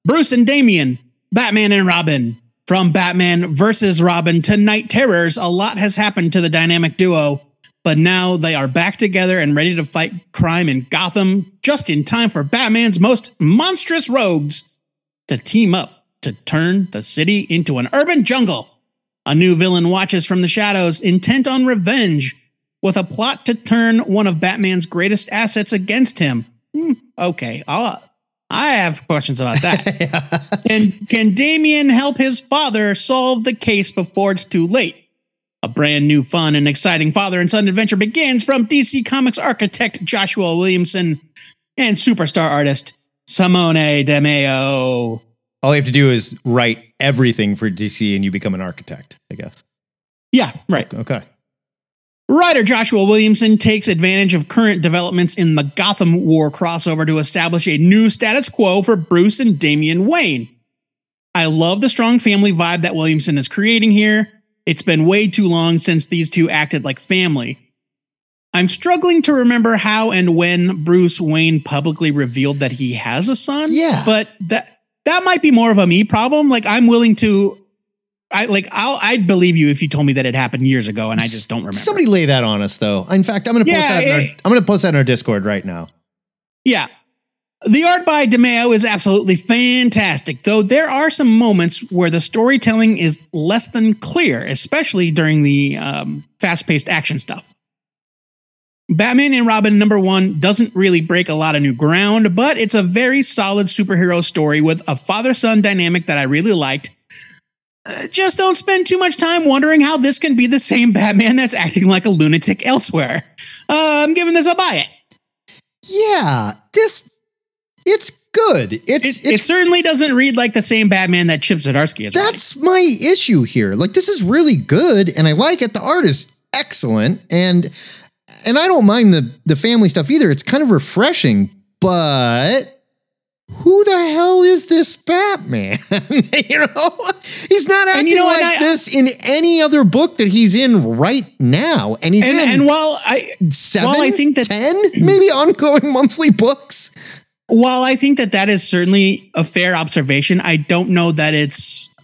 Bruce and Damian, Batman and Robin. From Batman versus Robin to Night Terrors, a lot has happened to the dynamic duo, but now they are back together and ready to fight crime in Gotham just in time for Batman's most monstrous rogues to team up to turn the city into an urban jungle. A new villain watches from the shadows, intent on revenge, with a plot to turn one of Batman's greatest assets against him. Hmm, okay, I'll, I have questions about that. [LAUGHS] Can can Damien help his father solve the case before it's too late? A brand new, fun, and exciting father and son adventure begins from DC Comics architect Joshua Williamson and superstar artist Simone Di Meo. All you have to do is write everything for DC and you become an architect, I guess. Yeah, right. Okay. Writer Joshua Williamson takes advantage of current developments in the Gotham War crossover to establish a new status quo for Bruce and Damian Wayne. I love the strong family vibe that Williamson is creating here. It's been way too long since these two acted like family. I'm struggling to remember how and when Bruce Wayne publicly revealed that he has a son. Yeah. But that that might be more of a me problem. Like I'm willing to I like I'll I'd believe you if you told me that it happened years ago and I just don't remember. Somebody lay that on us, though. In fact, I'm going to post Yeah, that. In our, I'm going to post that in our Discord right now. Yeah. The art by Di Meo is absolutely fantastic, though there are some moments where the storytelling is less than clear, especially during the um, fast paced action stuff. Batman and Robin number one doesn't really break a lot of new ground, but it's a very solid superhero story with a father son dynamic that I really liked. Uh, just don't spend too much time wondering how this can be the same [LAUGHS] Batman that's acting like a lunatic elsewhere. Uh, I'm giving this a buy it. Yeah, this it's good. It's, It, it's it certainly doesn't read like the same Batman that Chip Zdarsky is. writing. that's my issue here. Like this is really good and I like it. The art is excellent and and I don't mind the the family stuff either. It's kind of refreshing, but who the hell is this Batman? [LAUGHS] you know, he's not acting you know like I- this in any other book that he's in right now. And he's and, in and while I seven, while I think that- ten, maybe ongoing [LAUGHS] monthly books. While I think that that is certainly a fair observation, I don't know that it's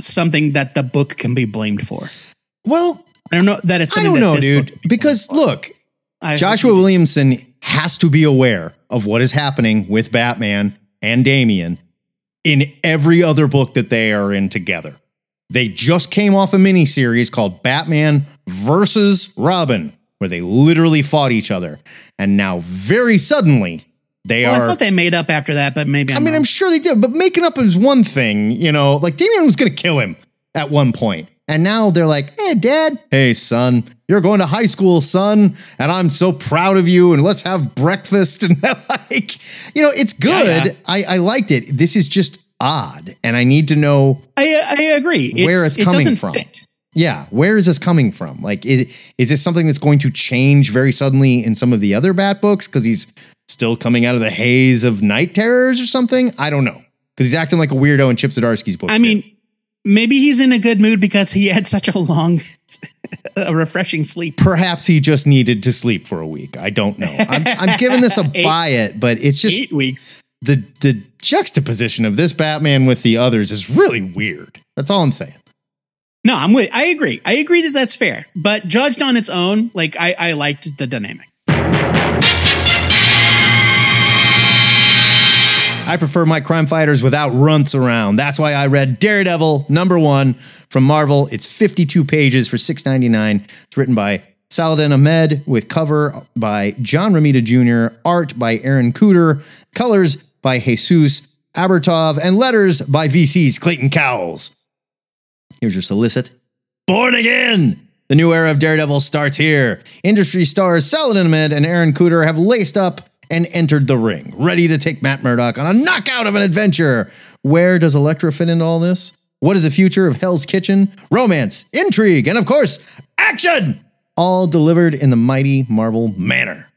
something that the book can be blamed for. Well, I don't know that it's. I don't know, dude. be Because look, I- Joshua Williamson has to be aware of what is happening with Batman and Damian in every other book that they are in together. They just came off a miniseries called Batman versus Robin, where they literally fought each other. And now, very suddenly, they Well, I thought they made up after that, but maybe I'm I mean, wrong. I'm sure they did, but making up is one thing, you know. Like Damien was going to kill him at one point, and now they're like, "Hey, Dad, hey, son, you're going to high school, son, and I'm so proud of you, and let's have breakfast." [LAUGHS] And like, you know, it's good. Yeah, yeah. I I liked it. This is just odd, and I need to know, I I agree. Where it's it coming doesn't from. fit. yeah, where is this coming from? Like, is is this something that's going to change very suddenly in some of the other Bat books because he's still coming out of the haze of night terrors or something? I don't know because he's acting like a weirdo in Chip Zdarsky's book. I too. mean, maybe he's in a good mood because he had such a long, [LAUGHS] a refreshing sleep. perhaps he just needed to sleep for a week. I don't know. I'm, I'm giving this a [LAUGHS] buy it, but it's just Eight weeks. the the juxtaposition of this Batman with the others is really weird. That's all I'm saying. No, I'm with. I agree. I agree that that's fair. But judged on its own, like I, I liked the dynamic. I prefer my crime fighters without runts around. That's why I read Daredevil number one from Marvel. It's 52 pages for $6.99. It's written by Saladin Ahmed with cover by John Romita Jr., art by Aaron Kuder, colors by Jesus Aburtov, and letters by VC's Clayton Cowles. Here's your solicit. Born again! The new era of Daredevil starts here. Industry stars Saladin Ahmed and Aaron Kuder have laced up and entered the ring, ready to take Matt Murdock on a knockout of an adventure. Where does Elektra fit into all this? What is the future of Hell's Kitchen? Romance, intrigue, and of course, action! All delivered in the mighty Marvel manner.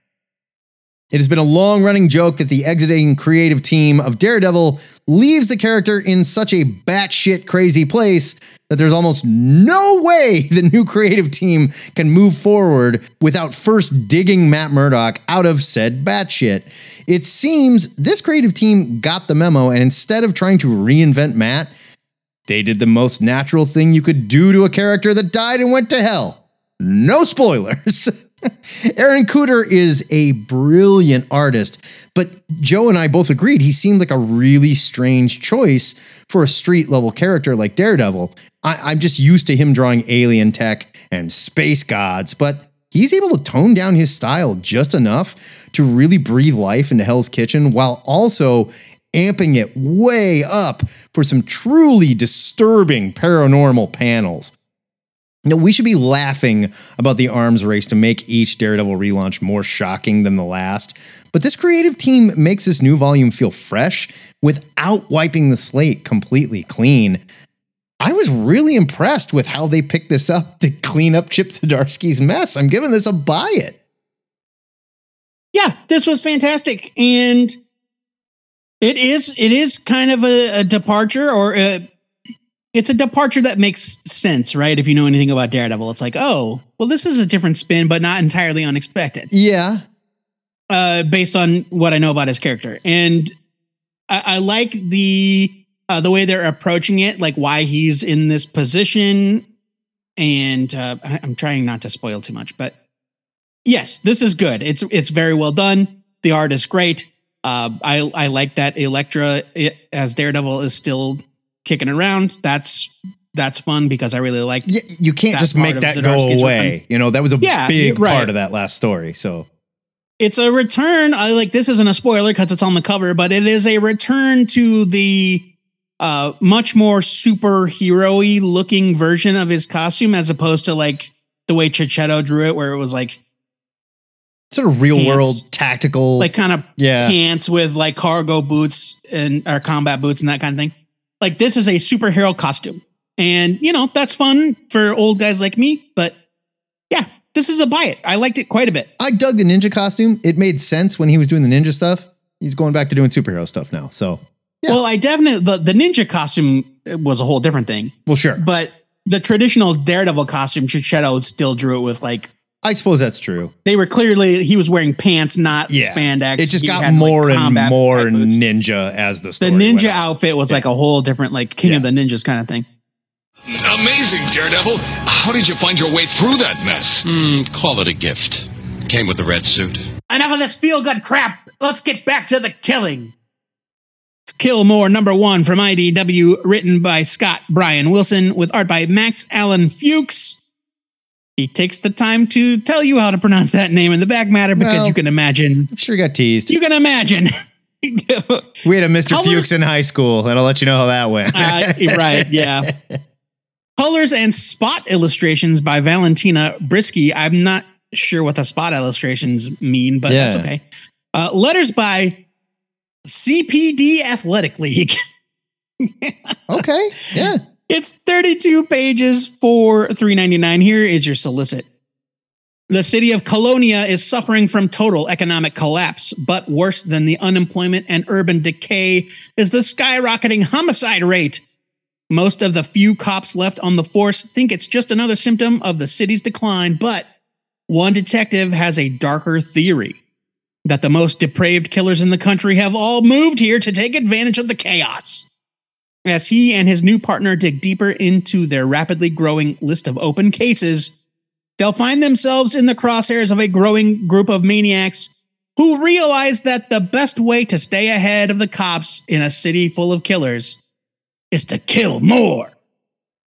It has been a long running joke that the exiting creative team of Daredevil leaves the character in such a batshit crazy place that there's almost no way [LAUGHS] the new creative team can move forward without first digging Matt Murdock out of said batshit. It seems this creative team got the memo, and instead of trying to reinvent Matt, they did the most natural thing you could do to a character that died and went to hell. No spoilers. [LAUGHS] [LAUGHS] Aaron Kuder is a brilliant artist, but Joe and I both agreed he seemed like a really strange choice for a street level character like Daredevil. I, I'm just used to him drawing alien tech and space gods, but he's able to tone down his style just enough to really breathe life into Hell's Kitchen while also amping it way up for some truly disturbing paranormal panels. No, we should be laughing about the arms race to make each Daredevil relaunch more shocking than the last. But this creative team makes this new volume feel fresh without wiping the slate completely clean. I was really impressed with how they picked this up to clean up Chip Zdarsky's mess. I'm giving this a buy it. Yeah, this was fantastic, and it is it is kind of a, a departure, or a, it's a departure that makes sense, right? If you know anything about Daredevil, it's like, oh, well, this is a different spin, but not entirely unexpected. Yeah. uh, based on what I know about his character. And I, I like the uh, the way they're approaching it, like why he's in this position. And uh, I, I'm trying not to spoil too much, but yes, this is good. It's it's very well done. The art is great. Uh, I I like that Elektra as Daredevil is still kicking around. That's that's fun because I really like. Y- you can't just make that go Zdarsky's away. You know, that was a Yeah, big right. part of that last story. So It's a return. I like this isn't a spoiler because it's on the cover, but it is a return to the uh much more superhero-y looking version of his costume as opposed to like the way Checchetto drew it, where it was like sort of real Pants. world tactical. like kind of yeah. pants with like cargo boots and or combat boots and that kind of thing. Like this is a superhero costume. And you know, that's fun for old guys like me, but yeah, this is a buy it. I liked it quite a bit. I dug the ninja costume. It made sense when he was doing the ninja stuff. He's going back to doing superhero stuff now. So, Yeah. Well, I definitely the, the ninja costume was a whole different thing, well, sure. but the traditional Daredevil costume, Checchetto still drew it with like I suppose that's true. they were clearly he was wearing pants, not Yeah. spandex. It just He got had, like, more and more ninja as the The story went ninja on. outfit was Yeah. like a whole different, like King of the Ninjas kind of thing. Amazing, Daredevil. How did you find your way through that mess? Hmm, call it a gift. Came with the red suit. Enough of this feel good crap. Let's get back to the killing. It's Kill More number one from IDW, written by Scott Bryan Wilson, with art by Max Allen Fuchs. He takes the time to tell you how to pronounce that name in the back matter because Well- you can imagine. I'm sure he got teased. You can imagine. [LAUGHS] we had a Mr. Colors- Fuchs in high school, and I'll let you know how that went. Uh, right, yeah. [LAUGHS] Colors and spot illustrations by Valentina Brisky. I'm not sure what the spot illustrations mean, but that's okay. Uh, letters by CPD Athletic League. [LAUGHS] okay. Yeah. It's 32 pages for 3.99. Here is your solicit. The city of Colonia is suffering from total economic collapse, but worse than the unemployment and urban decay is the skyrocketing homicide rate. Most of the few cops left on the force think it's just another symptom of the city's decline, but one detective has a darker theory that the most depraved killers in the country have all moved here to take advantage of the chaos. As he and his new partner dig deeper into their rapidly growing list of open cases, they'll find themselves in the crosshairs of a growing group of maniacs who realize that the best way to stay ahead of the cops in a city full of killers is to kill more.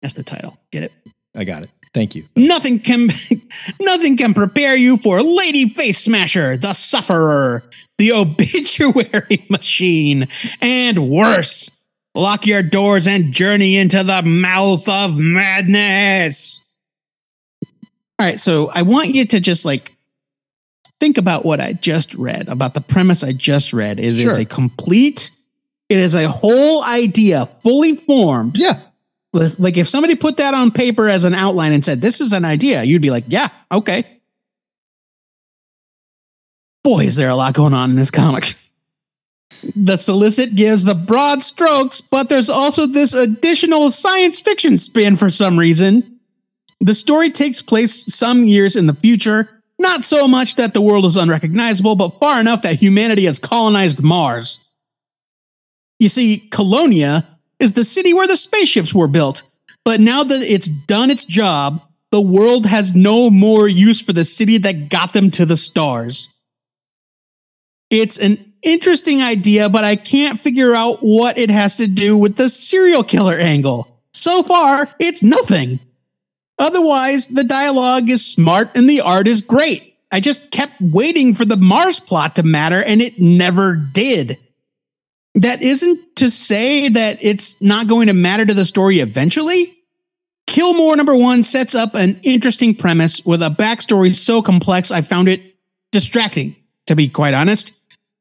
That's the title. Get it? I got it. Thank you. Nothing can [LAUGHS] nothing can prepare you for Lady Face Smasher, the Sufferer, the Obituary [LAUGHS] Machine, and worse. Lock your doors and journey into the mouth of madness. All right, so I want you to just like think about what I just read, about the premise I just read. It is Sure. a complete, it is a whole idea fully formed Yeah. like if somebody put that on paper as an outline and said this is an idea you'd be like yeah okay boy is there a lot going on in this comic [LAUGHS] the solicit gives the broad strokes but there's also this additional science fiction spin for some reason the story takes place some years in the future not so much that the world is unrecognizable but far enough that humanity has colonized mars you see colonia is the city where the spaceships were built. But now that it's done its job, the world has no more use for the city that got them to the stars. It's an interesting idea, but I can't figure out what it has to do with the serial killer angle. So far, it's nothing. Otherwise, the dialogue is smart and the art is great. I just kept waiting for the Mars plot to matter and it never did. That isn't to say that it's not going to matter to the story eventually. Killmore number one sets up an interesting premise with a backstory so complex I found it distracting, to be quite honest.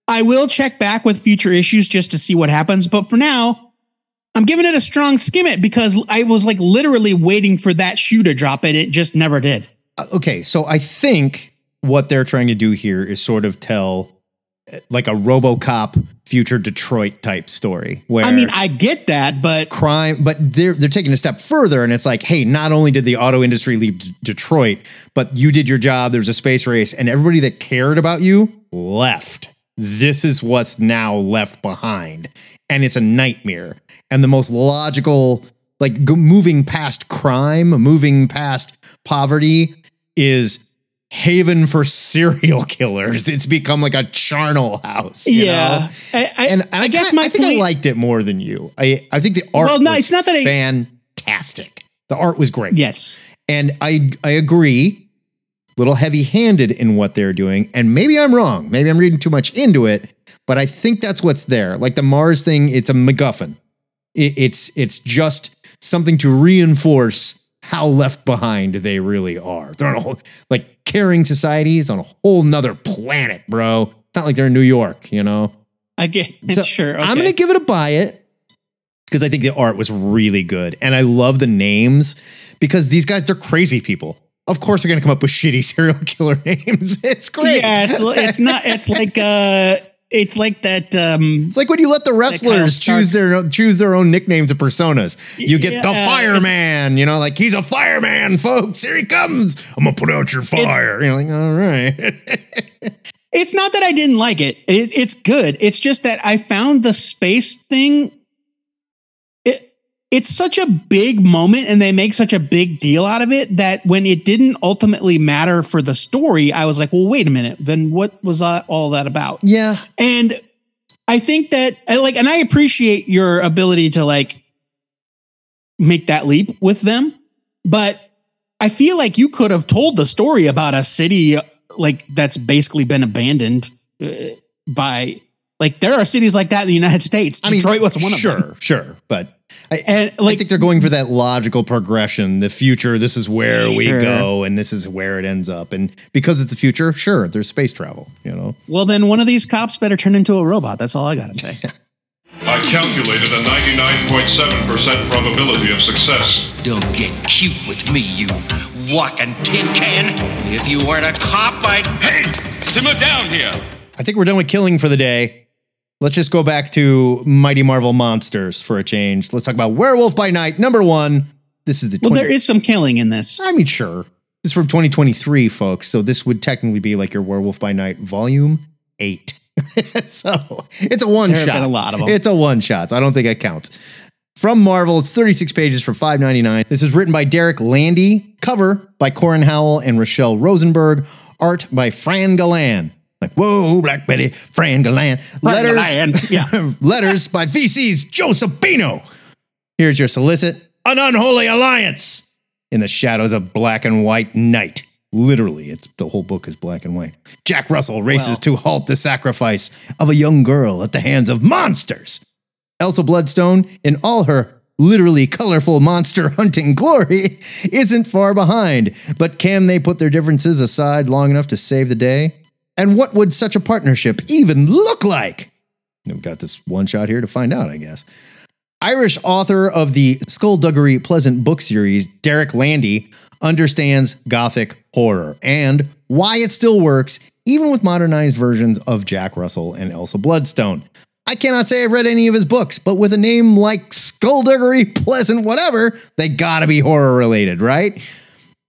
I will check back with future issues just to see what happens, but for now, I'm giving it a strong skim it because I was like literally waiting for that shoe to drop and it just never did. Uh, okay, so I think what they're trying to do here is sort of tell uh, like a RoboCop future Detroit type story where I mean, I get that, but crime, but they're they're taking a step further, and it's like, hey, not only did the auto industry leave D- Detroit, but you did your job. There was a space race, and everybody that cared about you left. This is what's now left behind, and it's a nightmare. And the most logical, like go, moving past crime, moving past poverty, is haven for [LAUGHS] serial killers. It's become like a charnel house. you yeah. know? I, I, and, and I, guess kinda- my I think point. I liked it more than you. I I think the art. Well, no, was it's not that I- fantastic. The art was great. yes. and I I agree. Little heavy handed in what they're doing, and maybe I'm wrong. Maybe I'm reading too much into it, but I think that's what's there. Like the Mars thing, it's a MacGuffin. It, it's it's just something to reinforce how left behind they really are. They're on a whole like caring societies on a whole nother planet, bro. It's not like they're in New York, you know. I get So sure. Okay. I'm gonna give it a buy it because I think the art was really good, and I love the names because these guys they're crazy people. Of course, they're gonna come up with shitty [LAUGHS] serial killer names. [LAUGHS] It's great. Yeah, it's it's not. It's like uh, it's like that. Um, It's like when you let the wrestlers choose their choose their own nicknames or personas. You get the fireman, you know, like he's a fireman, folks. Here he comes. I'm gonna put out your fire. You're like, all right. it's not that I didn't like it. it. It's good. It's just that I found the space thing. It it's such a big moment, and they make such a big deal out of it that when it didn't ultimately matter for the story, I was like, well, wait a minute. Then what was that, all that about? yeah. And I think that I like, and I appreciate your ability to like make that leap with them, but I feel like you could have told the story about a city like that's basically been abandoned uh, by like there are cities like that in the United States. I mean, Detroit was one of them. sure, sure, but I, And I like think they're going for that logical progression. The future, this is where we go, and this is where it ends up. And because it's the future, sure, there's space travel. You know, well, then one of these cops better turn into a robot. That's all I gotta say. [LAUGHS] I calculated a 99.7% probability of success. Don't get cute with me, you walking tin can. If you weren't a cop, I'd. Hey, simmer down here. I think we're done with killing for the day. Let's just go back to Mighty Marvel Monsters for a change. Let's talk about Werewolf by Night, number one. This is the well, 20 there is some killing in this. I mean, sure. This is from 2023, folks. So this would technically be like your Werewolf by Night volume eight. [LAUGHS] so it's a one There shot. a lot of 'em. It's a one shot. So I don't think it counts. From Marvel, it's 36 pages for 5.99. This is written by Derek Landy, cover by Corin Howell and Rochelle Rosenberg, art by Fran Galan. Like, whoa, Black Betty, Fran Galan. Letters, Galan, [LAUGHS] yeah. letters by VC's Joe Sabino. Here's your solicit an unholy alliance in the shadows of black and white night. Literally, it's the whole book is black and white. Jack Russell races to halt the sacrifice of a young girl at the hands of monsters. Elsa Bloodstone, in all her literally colorful monster [LAUGHS] hunting glory, isn't far behind. But can they put their differences aside long enough to save the day? And what would such a partnership even look like? We've got this one shot here to find out, I guess. Irish author of the Skullduggery Pleasant book series, Derek Landy, understands Gothic horror and why it still works, even with modernized versions of Jack Russell and Elsa Bloodstone. I cannot say I've read any of his books, but with a name like Skullduggery Pleasant, whatever, they gotta be horror related, right?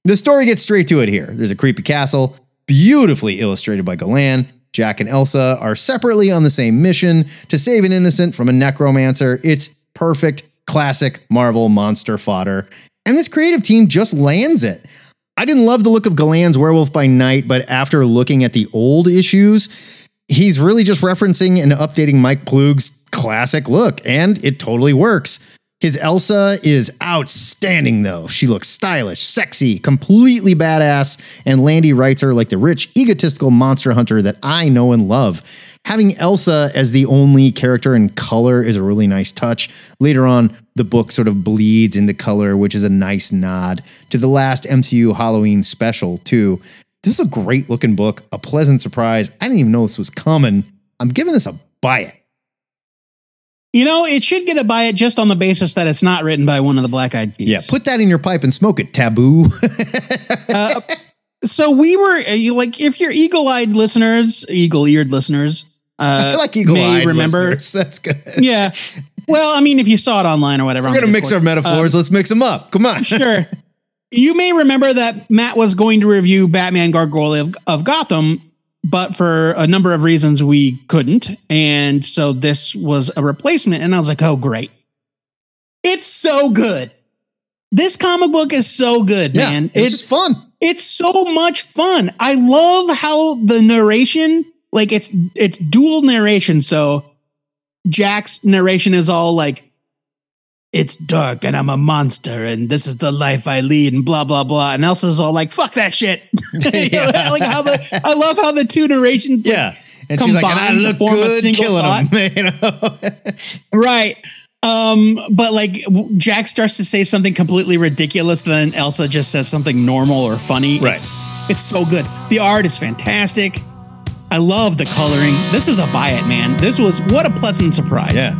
The story gets straight to it here. There's a creepy castle, beautifully illustrated by Galan. Jack and Elsa are separately on the same mission to save an innocent from a necromancer. It's perfect, classic Marvel monster fodder. And this creative team just lands it. I didn't love the look of Galan's Werewolf by Night, but after looking at the old issues, he's really just referencing and updating Mike Ploog's classic look, and it totally works. His Elsa is outstanding, though. She looks stylish, sexy, completely badass, and Landy writes her like the rich, egotistical monster hunter that I know and love. Having Elsa as the only character in color is a really nice touch. Later on, the book sort of bleeds into color, which is a nice nod to the last MCU Halloween special, too. This is a great looking book, a pleasant surprise. I didn't even know this was coming. I'm giving this a buy it. You know, it should get a buy it just on the basis that it's not written by one of the Black Eyed Peas. Yeah, put that in your pipe and smoke it, Taboo. [LAUGHS] Uh, so we were uh, like, if you're eagle-eyed listeners, eagle-eared listeners, uh, I like eagle may eyed remember. listeners. That's good. Yeah. Well, I mean, if you saw it online or whatever, We're gonna mix our metaphors. Let's mix them up. Come on. Um, sure. [LAUGHS] You may remember that Matt was going to review Batman Gargoyle of, of Gotham, but for a number of reasons we couldn't. And so this was a replacement. And I was like, oh, great. It's so good. This comic book is so good, Yeah, man. it's just fun. It's so much fun. I love how the narration, like it's it's dual narration. So Jack's narration is all like, "It's dark and I'm a monster and this is the life I lead," and blah blah blah. And Elsa's all like, "Fuck that shit." [LAUGHS] [LAUGHS] Yeah. like how the I love how the two narrations. like, Yeah. And she's like, and I look form a good single killing thought. [LAUGHS] him. You know? Right. Um, but like Jack starts to say something completely ridiculous, then Elsa just says something normal or funny. Right. It's, it's so good. The art is fantastic. I love the coloring. This is a buy it, man. This was what a pleasant surprise. Yeah.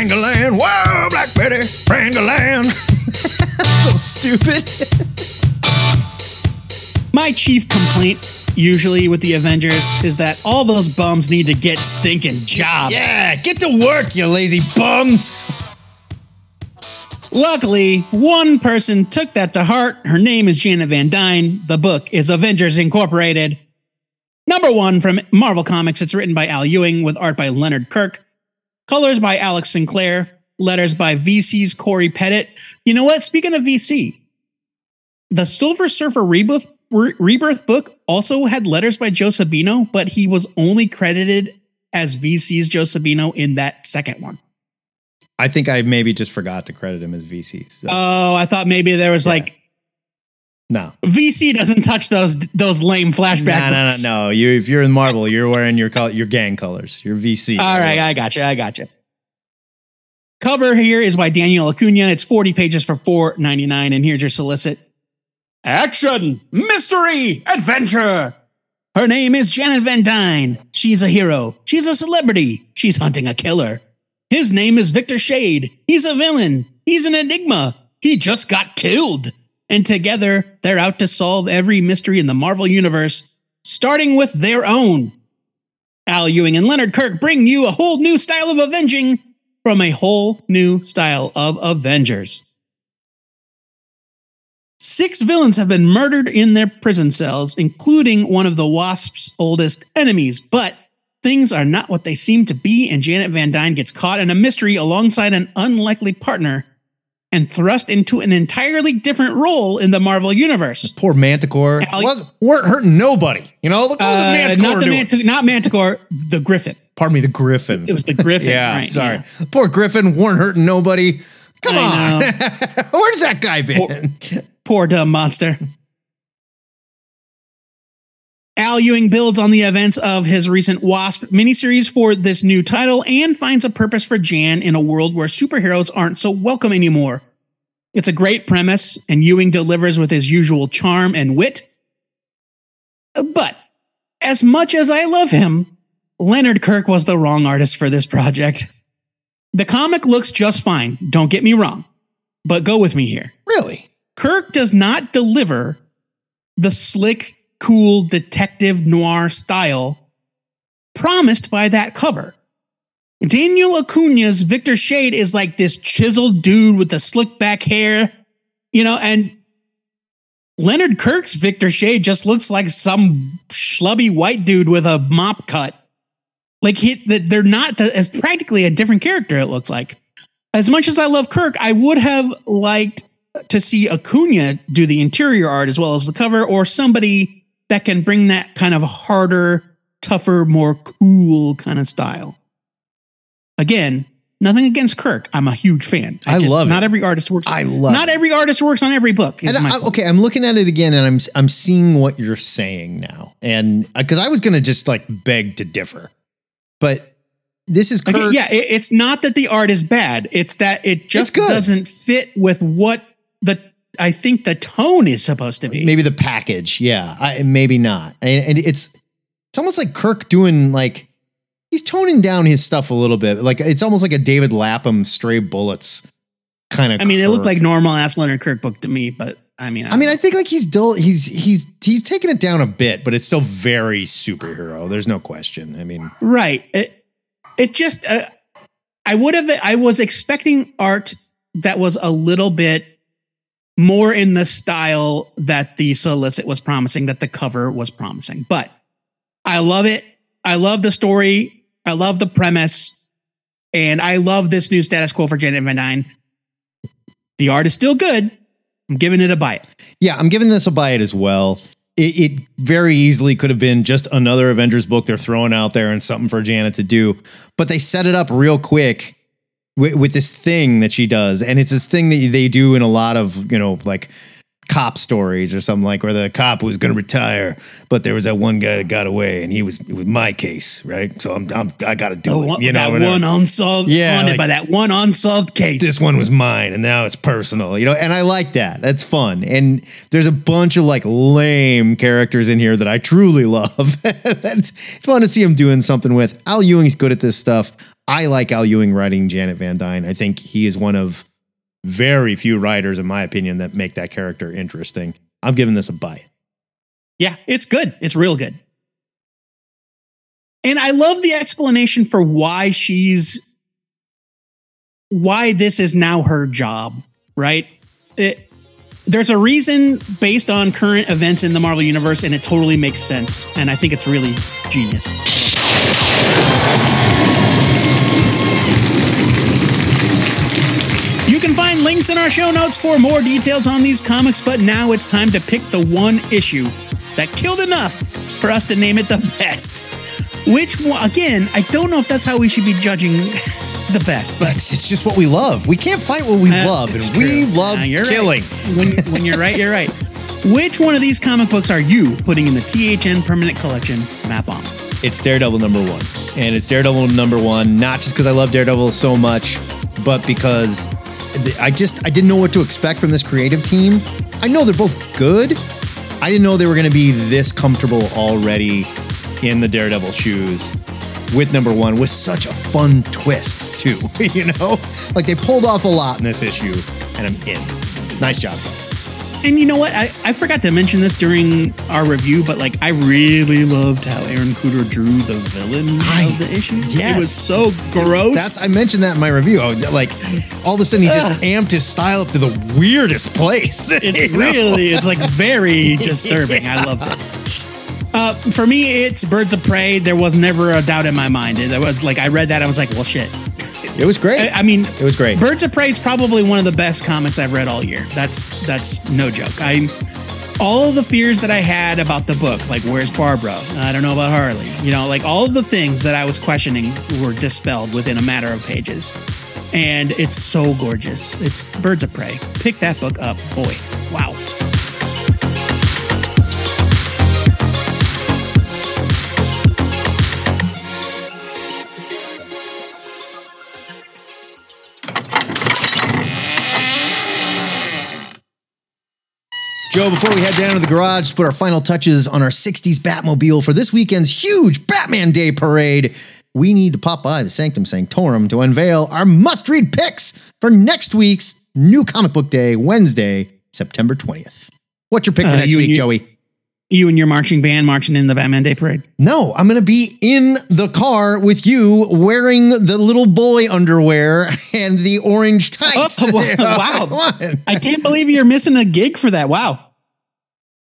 Frangaland, whoa, Black Betty, Frangaland. [LAUGHS] so stupid. My chief complaint usually with the Avengers is that all those bums need to get stinking jobs. Yeah, get to work, you lazy bums. Luckily, one person took that to heart. Her name is Janet Van Dyne. The book is Avengers Incorporated. Number one from Marvel Comics. It's written by Al Ewing with art by Leonard Kirk, colors by Alex Sinclair, letters by VC's Cory Petit. You know what? Speaking of VC, the Silver Surfer Rebirth, Re- Rebirth book also had letters by Joe Sabino, but he was only credited as VC's Joe Sabino in that second one. I think I maybe just forgot to credit him as VCs. Oh, I thought maybe there was like no. VC doesn't touch those those lame flashback. No, no, no, no. You, if you're in Marvel, you're wearing your col- your gang colors, your VC. All right, I got you. I got you. Cover here is by Daniel Acuna. It's 40 pages for 4.99 and here's your solicit. Action, mystery, adventure. Her name is Janet Van Dyne. She's a hero. She's a celebrity. She's hunting a killer. His name is Victor Shade. He's a villain. He's an enigma. He just got killed. And together, they're out to solve every mystery in the Marvel Universe, starting with their own. Al Ewing and Leonard Kirk bring you a whole new style of avenging from a whole new style of Avengers. Six villains have been murdered in their prison cells, including one of the Wasp's oldest enemies. But things are not what they seem to be, and Janet Van Dyne gets caught in a mystery alongside an unlikely partner and thrust into an entirely different role in the Marvel Universe. Poor Manticore. Al- Wasn't- weren't hurting nobody. You know, look what Uh, the Manticore not the. Mantic- not Manticore, the Griffin. Pardon me, the Griffin. It was the Griffin. [LAUGHS] yeah, right, sorry. yeah. Poor Griffin weren't hurting nobody. Come I on. [LAUGHS] Where's that guy been? Poor dumb monster. Al Ewing builds on the events of his recent Wasp miniseries for this new title and finds a purpose for Jan in a world where superheroes aren't so welcome anymore. It's a great premise, and Ewing delivers with his usual charm and wit. But as much as I love him, Leonard Kirk was the wrong artist for this project. The comic looks just fine, don't get me wrong, but go with me here. Really? Kirk does not deliver the slick, cool detective noir style promised by that cover. Daniel Acuna's Victor Shade is like this chiseled dude with the slick back hair, you know, and Leonard Kirk's Victor Shade just looks like some schlubby white dude with a mop cut. Like he, they're not. It's practically a different character. It looks like. As much as I love Kirk, I would have liked to see Acuna do the interior art as well as the cover, or somebody that can bring that kind of harder, tougher, more cool kind of style. Again, nothing against Kirk. I'm a huge fan. I love Not it. every artist works. I love Not it. every artist works on every book. I, okay, I'm looking at it again, and I'm I'm seeing what you're saying now, and uh, because I was gonna just like beg to differ, but this is Kirk. Yeah, it- it's not that the art is bad. It's that it just doesn't fit with what the I think the tone is supposed to be. maybe the package, yeah, I, maybe not, and, and it's it's almost like Kirk doing like he's toning down his stuff a little bit, like it's almost like a David Lapham stray bullets kind of. I mean, it looked like normal ass Leonard Kirk book to me, but I mean, I mean, I think like he's still he's he's he's taking it down a bit, but it's still very superhero. There's no question. I mean, right. It, it just, uh, I would have, I was expecting art that was a little bit more in the style that the solicit was promising, that the cover was promising. But I love it. I love the story. I love the premise. And I love this new status quo for Janet Van Dyne. The art is still good, I'm giving it a bite. Yeah, I'm giving this a bite as well. It, it very easily could have been just another Avengers book they're throwing out there and something for Janet to do, but they set it up real quick with, with this thing that she does, and it's this thing that they do in a lot of you know like cop stories or something like where the cop was going to retire, but there was that one guy that got away, and he was it was my case, right? So I'm, I'm I got to do The it. you know, that one unsolved, Yeah, like- by that one unsolved case. this one was mine and now it's personal you know and i like that that's fun and there's a bunch of like lame characters in here that i truly [LAUGHS] love it's, it's fun to see him doing something with al ewing's good at this stuff i like al ewing writing janet van dyne i think he is one of very few writers in my opinion that make that character interesting i'm giving this a bite Yeah, it's good. It's real good. And I love the explanation for why she's why this is now her job, right? It, there's a reason based on current events in the Marvel universe and it totally makes sense and I think it's really genius. Can find links in our show notes for more details on these comics, but now it's time to pick the one issue that killed enough for us to name it the best. Which one, again, I don't know if that's how we should be judging [LAUGHS] the best, but it's, it's just what we love we can't fight what we Uh, love and it's we love Uh, you're right. killing when, when you're right, you're right. Which one of these comic books are you putting in the THN Permanent Collection map on? It's Daredevil number one. And it's Daredevil number one, not just because I love Daredevil so much, but because I just I didn't know what to expect from this creative team. I know they're both good. I didn't know they were gonna be this comfortable already in the Daredevil shoes with number one with such a fun twist, too. [LAUGHS] you know? Like they pulled off a lot in this issue, and I'm in. Nice job, guys. And you know what? I, I forgot to mention this during our review, but like I really loved how Aaron Kuder drew the villain of the issue. yes. It was so gross. That's I mentioned that in my review. I like all of a sudden he just amped his style up to the weirdest place. [LAUGHS] it's you know? really, it's like very disturbing. I loved it. [LAUGHS] Uh, for me, it's Birds of Prey. There was never a doubt in my mind. It was like I read that, I was like, well, shit. It was great. I, I mean, it was great. Birds of Prey is probably one of the best comics I've read all year. That's that's no joke. I'm all of the fears that I had about the book, like where's Barbara? I don't know about Harley. You know, like all of the things that I was questioning were dispelled within a matter of pages. And it's so gorgeous. It's Birds of Prey. Pick that book up, boy. Wow. Joe, before we head down to the garage to put our final touches on our 60s Batmobile for this weekend's huge Batman Day parade, we need to pop by the Sanctum Sanctorum to unveil our must read picks for next week's new comic book day, Wednesday, September 20th. What's your pick for Uh, next you week, you- Joey? You and your marching band marching in the Batman Day Parade. No, I'm going to be in the car with you wearing the little boy underwear and the orange tights. Oh, [LAUGHS] wow. [LAUGHS] I can't believe you're missing a gig for that. Wow.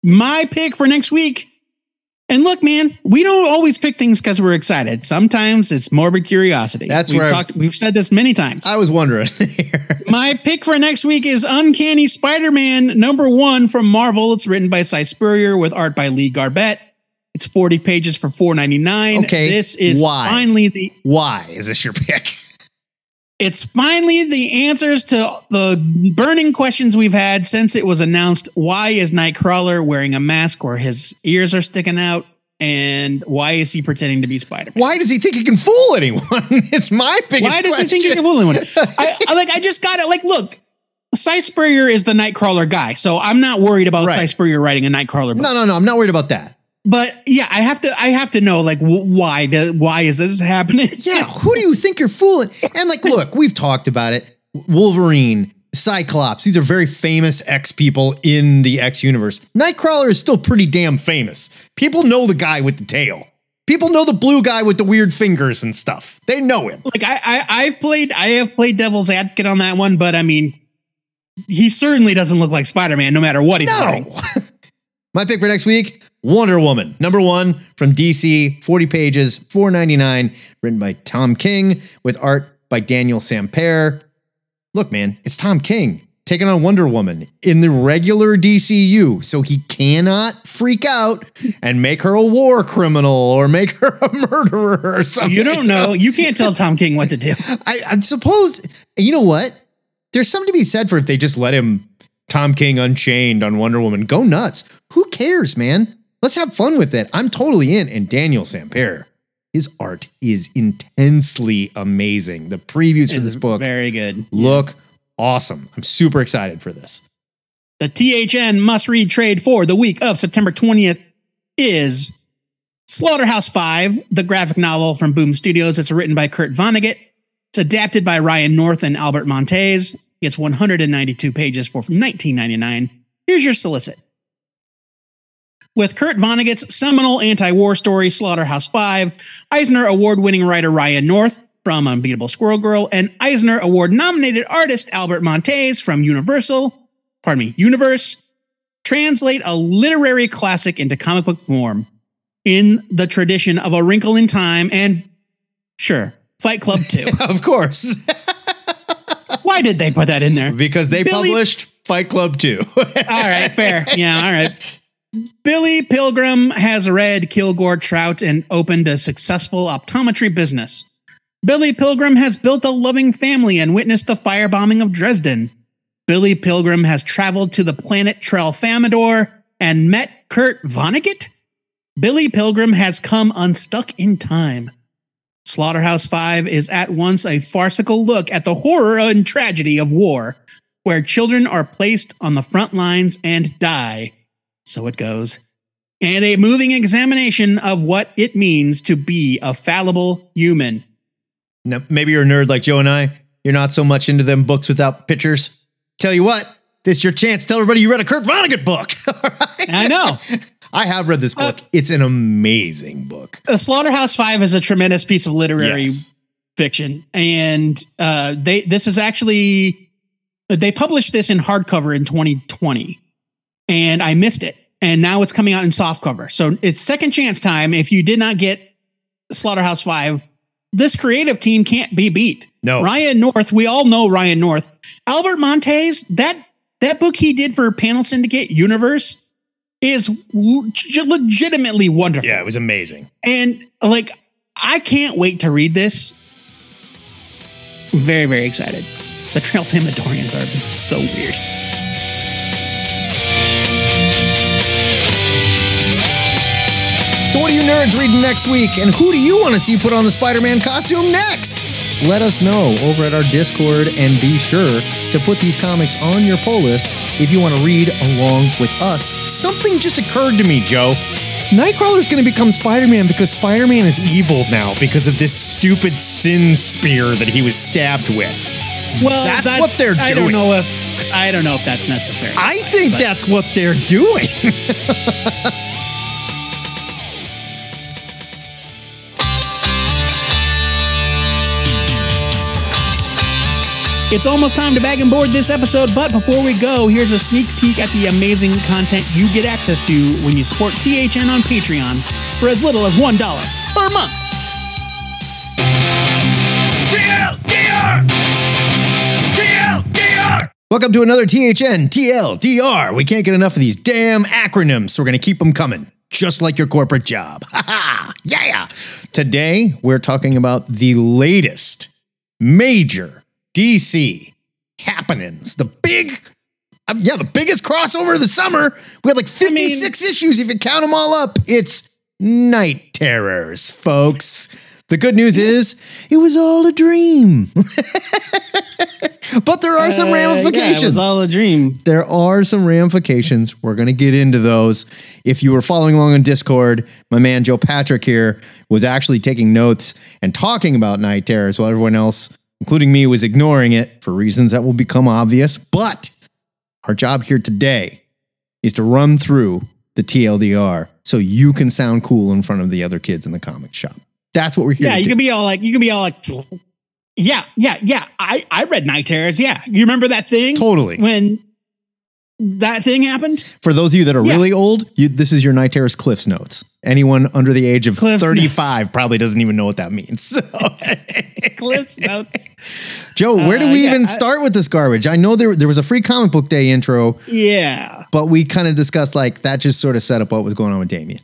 My pick for next week. And look, man, we don't always pick things because we're excited. Sometimes it's morbid curiosity. That's we've where I was- we've said this many times. I was wondering. [LAUGHS] My pick for next week is Uncanny Spider-Man number one from Marvel. It's written by Si Spurrier with art by Lee Garbett. It's 40 pages for 4.99. Okay, This is why? finally the Why is this your pick? It's finally the answers to the burning questions we've had since it was announced. Why is Nightcrawler wearing a mask or his ears are sticking out? And why is he pretending to be Spider Man? Why does he think he can fool anyone? [LAUGHS] it's my biggest Why does question. he think he can fool anyone? [LAUGHS] I, I like. I just got it. Like, look, Si Spurrier is the Nightcrawler guy, so I'm not worried about Right. Writing a Nightcrawler book. No, no, no. I'm not worried about that. But yeah, I have to. I have to know like wh- why. Do, why is this happening? [LAUGHS] Yeah, who do you think you're fooling? And like, look, we've talked about it. Wolverine, Cyclops, these are very famous X people in the X universe. Nightcrawler is still pretty damn famous. People know the guy with the tail. People know the blue guy with the weird fingers and stuff. They know him. like I, I I've played I have played devil's advocate on that one, but I mean he certainly doesn't look like Spider-Man no matter what he's wearing. [LAUGHS] My pick for next week, Wonder Woman, number one from DC, 40 pages, 4.99, written by Tom King with art by Daniel Samper. Look, man, it's Tom King. taking on Wonder Woman in the regular DCU. So he cannot freak out and make her a war criminal or make her a [LAUGHS] murderer or something. You don't know. You can't tell Tom King what to do. I, I suppose, you know what? There's something to be said for if they just let him Tom King unchained on Wonder Woman. Go nuts. Who cares, man? Let's have fun with it. I'm totally in. And Daniel Samper, his art is intensely amazing. The previews for this book very good. look awesome. I'm super excited for this. The THN must read trade for the week of September 20th is Slaughterhouse 5, the graphic novel from Boom Studios. It's written by Kurt Vonnegut. It's adapted by Ryan North and Albert Monteys. It's 192 pages for 19.99. Here's your solicit. With Kurt Vonnegut's seminal anti-war story Slaughterhouse 5, Eisner award-winning writer Ryan North from Unbeatable Squirrel Girl and Eisner award-nominated artist Albert Monteys from Universal, pardon me, Universe, translate a literary classic into comic book form in the tradition of A Wrinkle in Time and sure, Fight Club 2. [LAUGHS] of course. [LAUGHS] Why did they put that in there? Because they Billy- published Fight Club 2. [LAUGHS] All right, fair. [LAUGHS] Yeah, all right. Billy Pilgrim has read Kilgore Trout and opened a successful optometry business. Billy Pilgrim has built a loving family and witnessed the firebombing of Dresden. Billy Pilgrim has traveled to the planet Tralfamadore and met Kurt Vonnegut. Billy Pilgrim has come unstuck in time. Slaughterhouse 5 is at once a farcical look at the horror and tragedy of war, where children are placed on the front lines and die. So it goes. And a moving examination of what it means to be a fallible human. Now, maybe you're a nerd like Joe and I. You're not so much into them books without pictures. Tell you what, this is your chance. Tell everybody you read a Kurt Vonnegut book. [LAUGHS] I know. I have read this book. it's an amazing book. A Slaughterhouse Five is a tremendous piece of literary Yes. fiction, and uh, they this is actually they published this in hardcover in 2020, and I missed it, and now it's coming out in softcover. So it's second chance time. If you did not get Slaughterhouse Five, this creative team can't be beat. No. Ryan North, we all know Ryan North. Albert Monteys, that that book he did for Panel Syndicate Universe is leg- legitimately wonderful. Yeah, it was amazing. And like, I can't wait to read this. Very, very excited. The Tralfamadorians are so weird. So, what are you nerds reading next week? And who do you want to see put on the Spider Man costume next? Let us know over at our Discord and be sure to put these comics on your pull list if you want to read along with us. Something just occurred to me, Joe. Nightcrawler is going to become Spider Man because Spider Man is evil now because of this stupid sin spear that he was stabbed with. Well, That's what they're doing. I don't know if I don't know if that's necessary. I think But- that's what they're doing. [LAUGHS] It's almost time to bag and board this episode, but before we go, here's a sneak peek at the amazing content you get access to when you support THN on Patreon for as little as $1 per month. Welcome to another THN TLDR. We can't get enough of these damn acronyms, so we're going to keep them coming, just like your corporate job. [LAUGHS] Ha ha! Yeah! Today, we're talking about the latest major DC happenings. The big, um, yeah, the biggest crossover of the summer. We had like 56 issues if you count them all up. It's Night Terrors, folks. The good news is, it was all a dream. [LAUGHS] but there are some Uh, ramifications. Yeah, it was all a dream. there are some ramifications. We're going to get into those. If you were following along on Discord, my man Joe Patrick here was actually taking notes and talking about night terrors while everyone else, including me, was ignoring it for reasons that will become obvious. But our job here today is to run through the TLDR so you can sound cool in front of the other kids in the comic shop. That's what we're here Yeah, to you do. can be all like, you can be all like, yeah, yeah, yeah. I I read Night Terrors. Yeah, you remember that thing? Totally. When that thing happened. For those of you that are Yeah. really old, you, this is your Night Terrors Cliff's notes. Anyone under the age of Cliff's 35 probably doesn't even know what that means. [LAUGHS] So, Cliff's notes. Joe, where do Uh, we yeah, even I- start with this garbage? I know there, there was a free comic book day intro, Yeah. but we kind of discussed like that just sort of set up what was going on with Damian.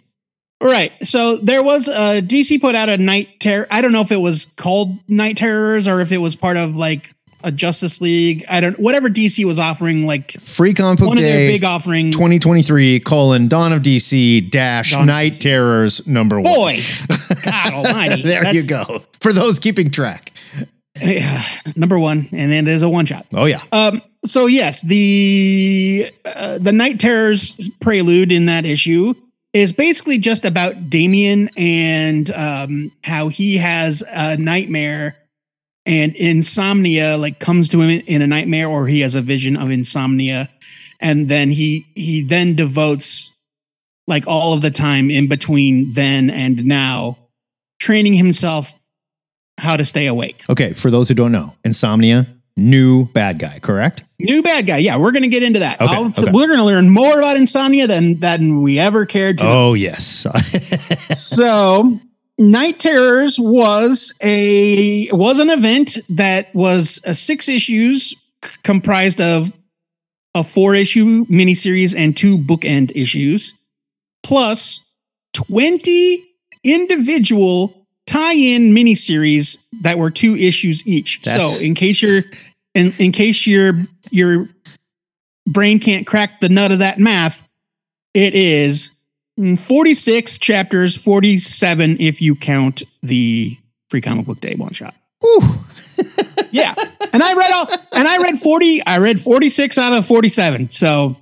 Right. So there was a DC put out a night terror. I don't know if it was called Night Terrors or if it was part of like a Justice League. I don't whatever DC was offering like Free comic book one of their big offering. 2023 colon Dawn of DC dash Dawn Night DC. Terrors number one. Boy, [LAUGHS] God Almighty! there you go. For those keeping track. yeah, number one, and it is a one shot. Oh yeah. Um, so yes, the uh, the Night Terrors prelude in that issue is basically just about Damian and um, how he has a nightmare and insomnia like comes to him in a nightmare or he has a vision of insomnia and then he he then devotes like all of the time in between then and now training himself how to stay awake Okay, for those who don't know, Insomnia, new bad guy, correct? New bad guy. Yeah, we're going to get into that. Okay, okay. We're going to learn more about insomnia than than we ever cared to. know. Oh yes. [LAUGHS] So, Night Terrors was a was an event that was uh, six issues c- comprised of a four issue miniseries and two bookend issues, plus twenty individual tie-in miniseries that were two issues each. That's- so, in case you're in, in case your your brain can't crack the nut of that math, it is 46 chapters, 47 if you count the free comic book day one shot. [LAUGHS] yeah. And I read all and I read 40, I read 46 out of 47. So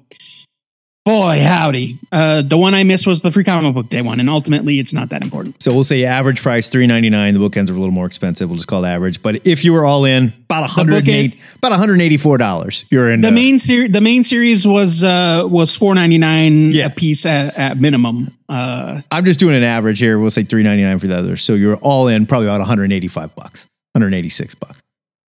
boy, howdy. Uh the one I missed was the free comic book day one, and ultimately it's not that important. so we'll say average price three ninety nine. The bookends are a little more expensive. We'll just call it average. But if you were all in, about a hundred eight, about one hundred eighty four dollars. You're in The main series the main series was uh was 4.99 a piece at, at minimum. Uh I'm just doing an average here. We'll say three ninety nine for the others. So you're all in probably about one hundred eighty five bucks, one hundred eighty six bucks.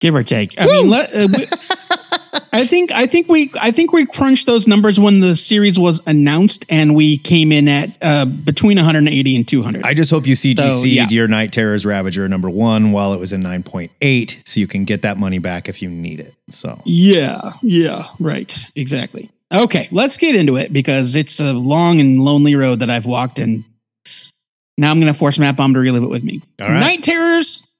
give or take. I mean, let, uh, we, [LAUGHS] I think I think we I think we crunched those numbers when the series was announced, and we came in at uh, between 180 and 200. I just hope you CGC'd So, yeah. your Night Terrors Ravager number one while it was in 9.8 so you can get that money back if you need it. So yeah, yeah, right, exactly. Okay, let's get into it because it's a long and lonely road that I've walked, and now I'm going to force Matt Bomb to relive it with me. All right. Night Terrors,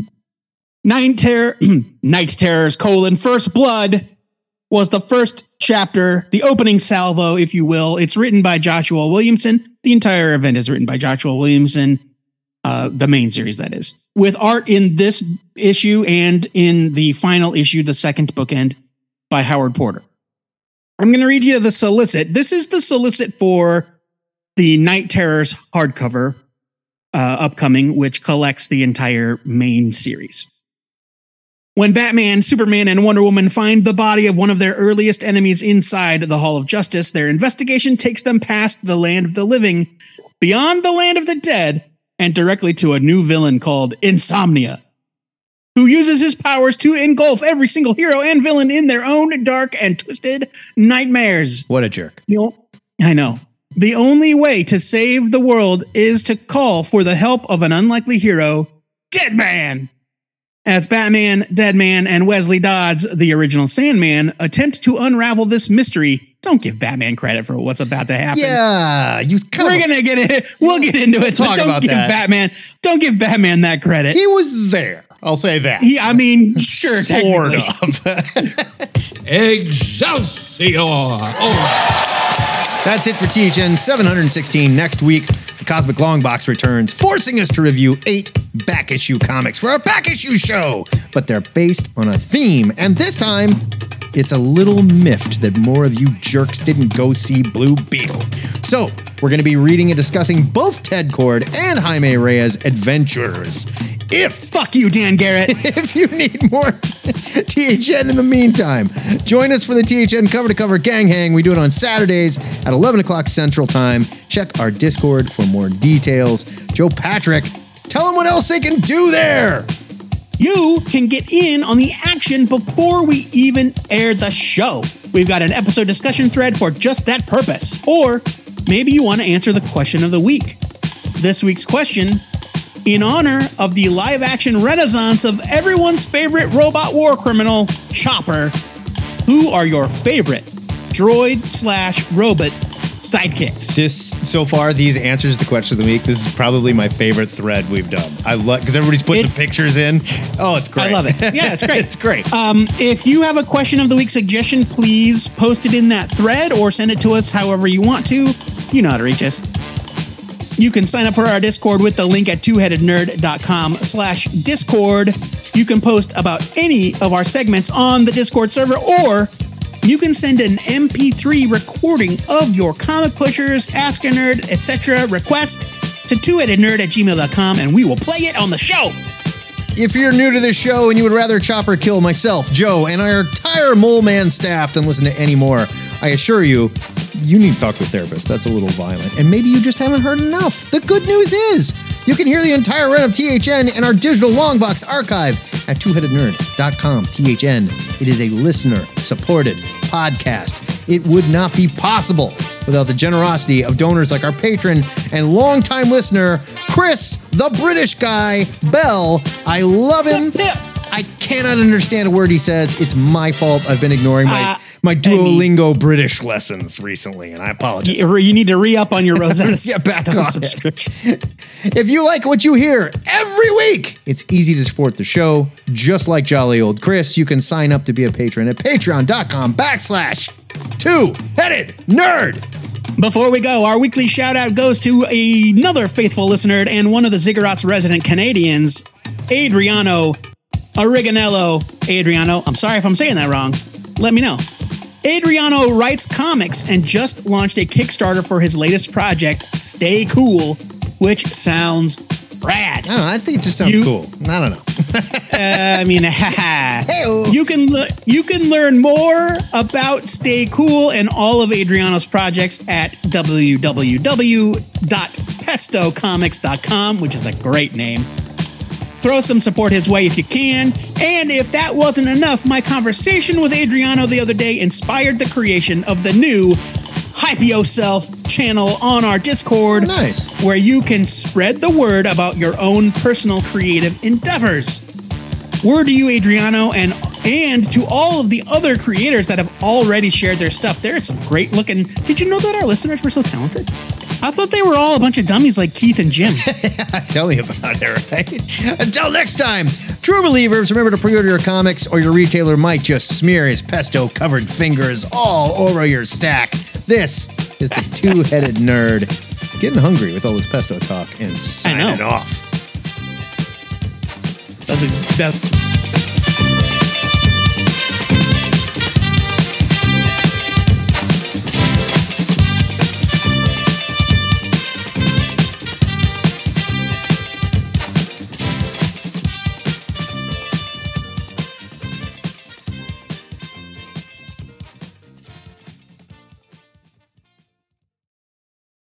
Night Terror, [CLEARS THROAT] Night Terrors: colon First Blood was the first chapter, the opening salvo, if you will. It's written by Joshua Williamson. The entire event is written by Joshua Williamson, uh, the main series, that is, with art in this issue and in the final issue, the second bookend, by Howard Porter. I'm going to read you the solicit. This is the solicit for the Night Terrors hardcover uh, upcoming, which collects the entire main series. When Batman, Superman, and Wonder Woman find the body of one of their earliest enemies inside the Hall of Justice, their investigation takes them past the land of the living, beyond the land of the dead, and directly to a new villain called Insomnia, who uses his powers to engulf every single hero and villain in their own dark and twisted nightmares. what a jerk. The o- I know. The only way to save the world is to call for the help of an unlikely hero, Deadman. As Batman, Deadman, and Wesley Dodds, the original Sandman, attempt to unravel this mystery, don't give Batman credit for what's about to happen. Yeah, you kind We're of gonna get it. [LAUGHS] We'll get into it. Talk but don't about give that. Batman. Don't give Batman that credit. he was there. I'll say that. He, I mean, sure, Sort of. [LAUGHS] Excelsior! Oh, That's it for THN 716. Next week, the Cosmic Long Box returns, forcing us to review eight back issue comics for our back issue show. But they're based on a theme, and this time, it's a little miffed that more of you jerks didn't go see Blue Beetle. So, we're going to be reading and discussing both Ted Kord and Jaime Reyes' adventures. If Fuck you, Dan Garrett. [LAUGHS] if you need more [LAUGHS] THN in the meantime, join us for the THN cover to cover gang hang. We do it on Saturdays at 11 o'clock Central Time. Check our Discord for more details. Joe Patrick, tell them what else they can do there. you can get in on the action before we even air the show. We've got an episode discussion thread for just that purpose. Or maybe you want to answer the question of the week. this week's question. In honor of the live action renaissance of everyone's favorite robot war criminal, Chopper, who are your favorite droid slash robot sidekicks? This so far, these answers to the question of the week. This is probably my favorite thread we've done. I love because everybody's putting It's- the pictures in. Oh, it's great. I love it. [LAUGHS] Yeah, it's great. it's great. Um, if you have a question of the week suggestion, please post it in that thread or send it to us however you want to. You know how to reach us. You can sign up for our Discord with the link at twoheadednerd.com slash Discord. You can post about any of our segments on the Discord server, or you can send an MP3 recording of your comic pushers, ask a nerd, etc. request to twoheadednerd at gmail.com and we will play it on the show. If you're new to this show and you would rather Chopper kill myself, Joe, and our entire Mole Man staff than listen to any more, I assure you, you need to talk to a therapist. That's a little violent. And maybe you just haven't heard enough. The good news is you can hear the entire run of THN in our digital longbox archive at twoheadednerd.com. THN, it is a listener supported podcast. It would not be possible without the generosity of donors like our patron and longtime listener, Chris, the British guy, Bell. I love him. [LAUGHS] I cannot understand a word he says. It's my fault. I've been ignoring my, Uh, my Duolingo British lessons recently, and I apologize. You, you need to re up on your [LAUGHS] Rosetta Yeah, back Stone on subscription. [LAUGHS] If you like what you hear every week, it's easy to support the show. Just like jolly old Chris, you can sign up to be a patron at patreon.com backslash two-headed nerd. Before we go, our weekly shout out goes to another faithful listener and one of the Ziggurats resident Canadians, Adriano Origanello. Adriano, I'm sorry if I'm saying that wrong. Let me know. Adriano writes comics and just launched a Kickstarter for his latest project, Stay Cool, which sounds rad. I don't know. I think it just sounds You- cool. I don't know. [LAUGHS] Uh, I mean, [LAUGHS] you can le- you can learn more about Stay Cool and all of Adriano's projects at www.pestocomics.com, which is a great name. Throw some support his way if you can. And if that wasn't enough, my conversation with Adriano the other day inspired the creation of the new Hype Yourself channel on our Discord. Oh, nice. Where you can spread the word about your own personal creative endeavors. Word to you, Adriano, and and to all of the other creators that have already shared their stuff. There is some great looking. Did you know that our listeners were so talented? I thought they were all a bunch of dummies like Keith and Jim. [LAUGHS] Tell me about it, right? Until next time, true believers, remember to pre order your comics or your retailer might just smear his pesto covered fingers all over your stack. This is the [LAUGHS] two headed nerd getting hungry with all this pesto talk and signing know. off. That's a, that,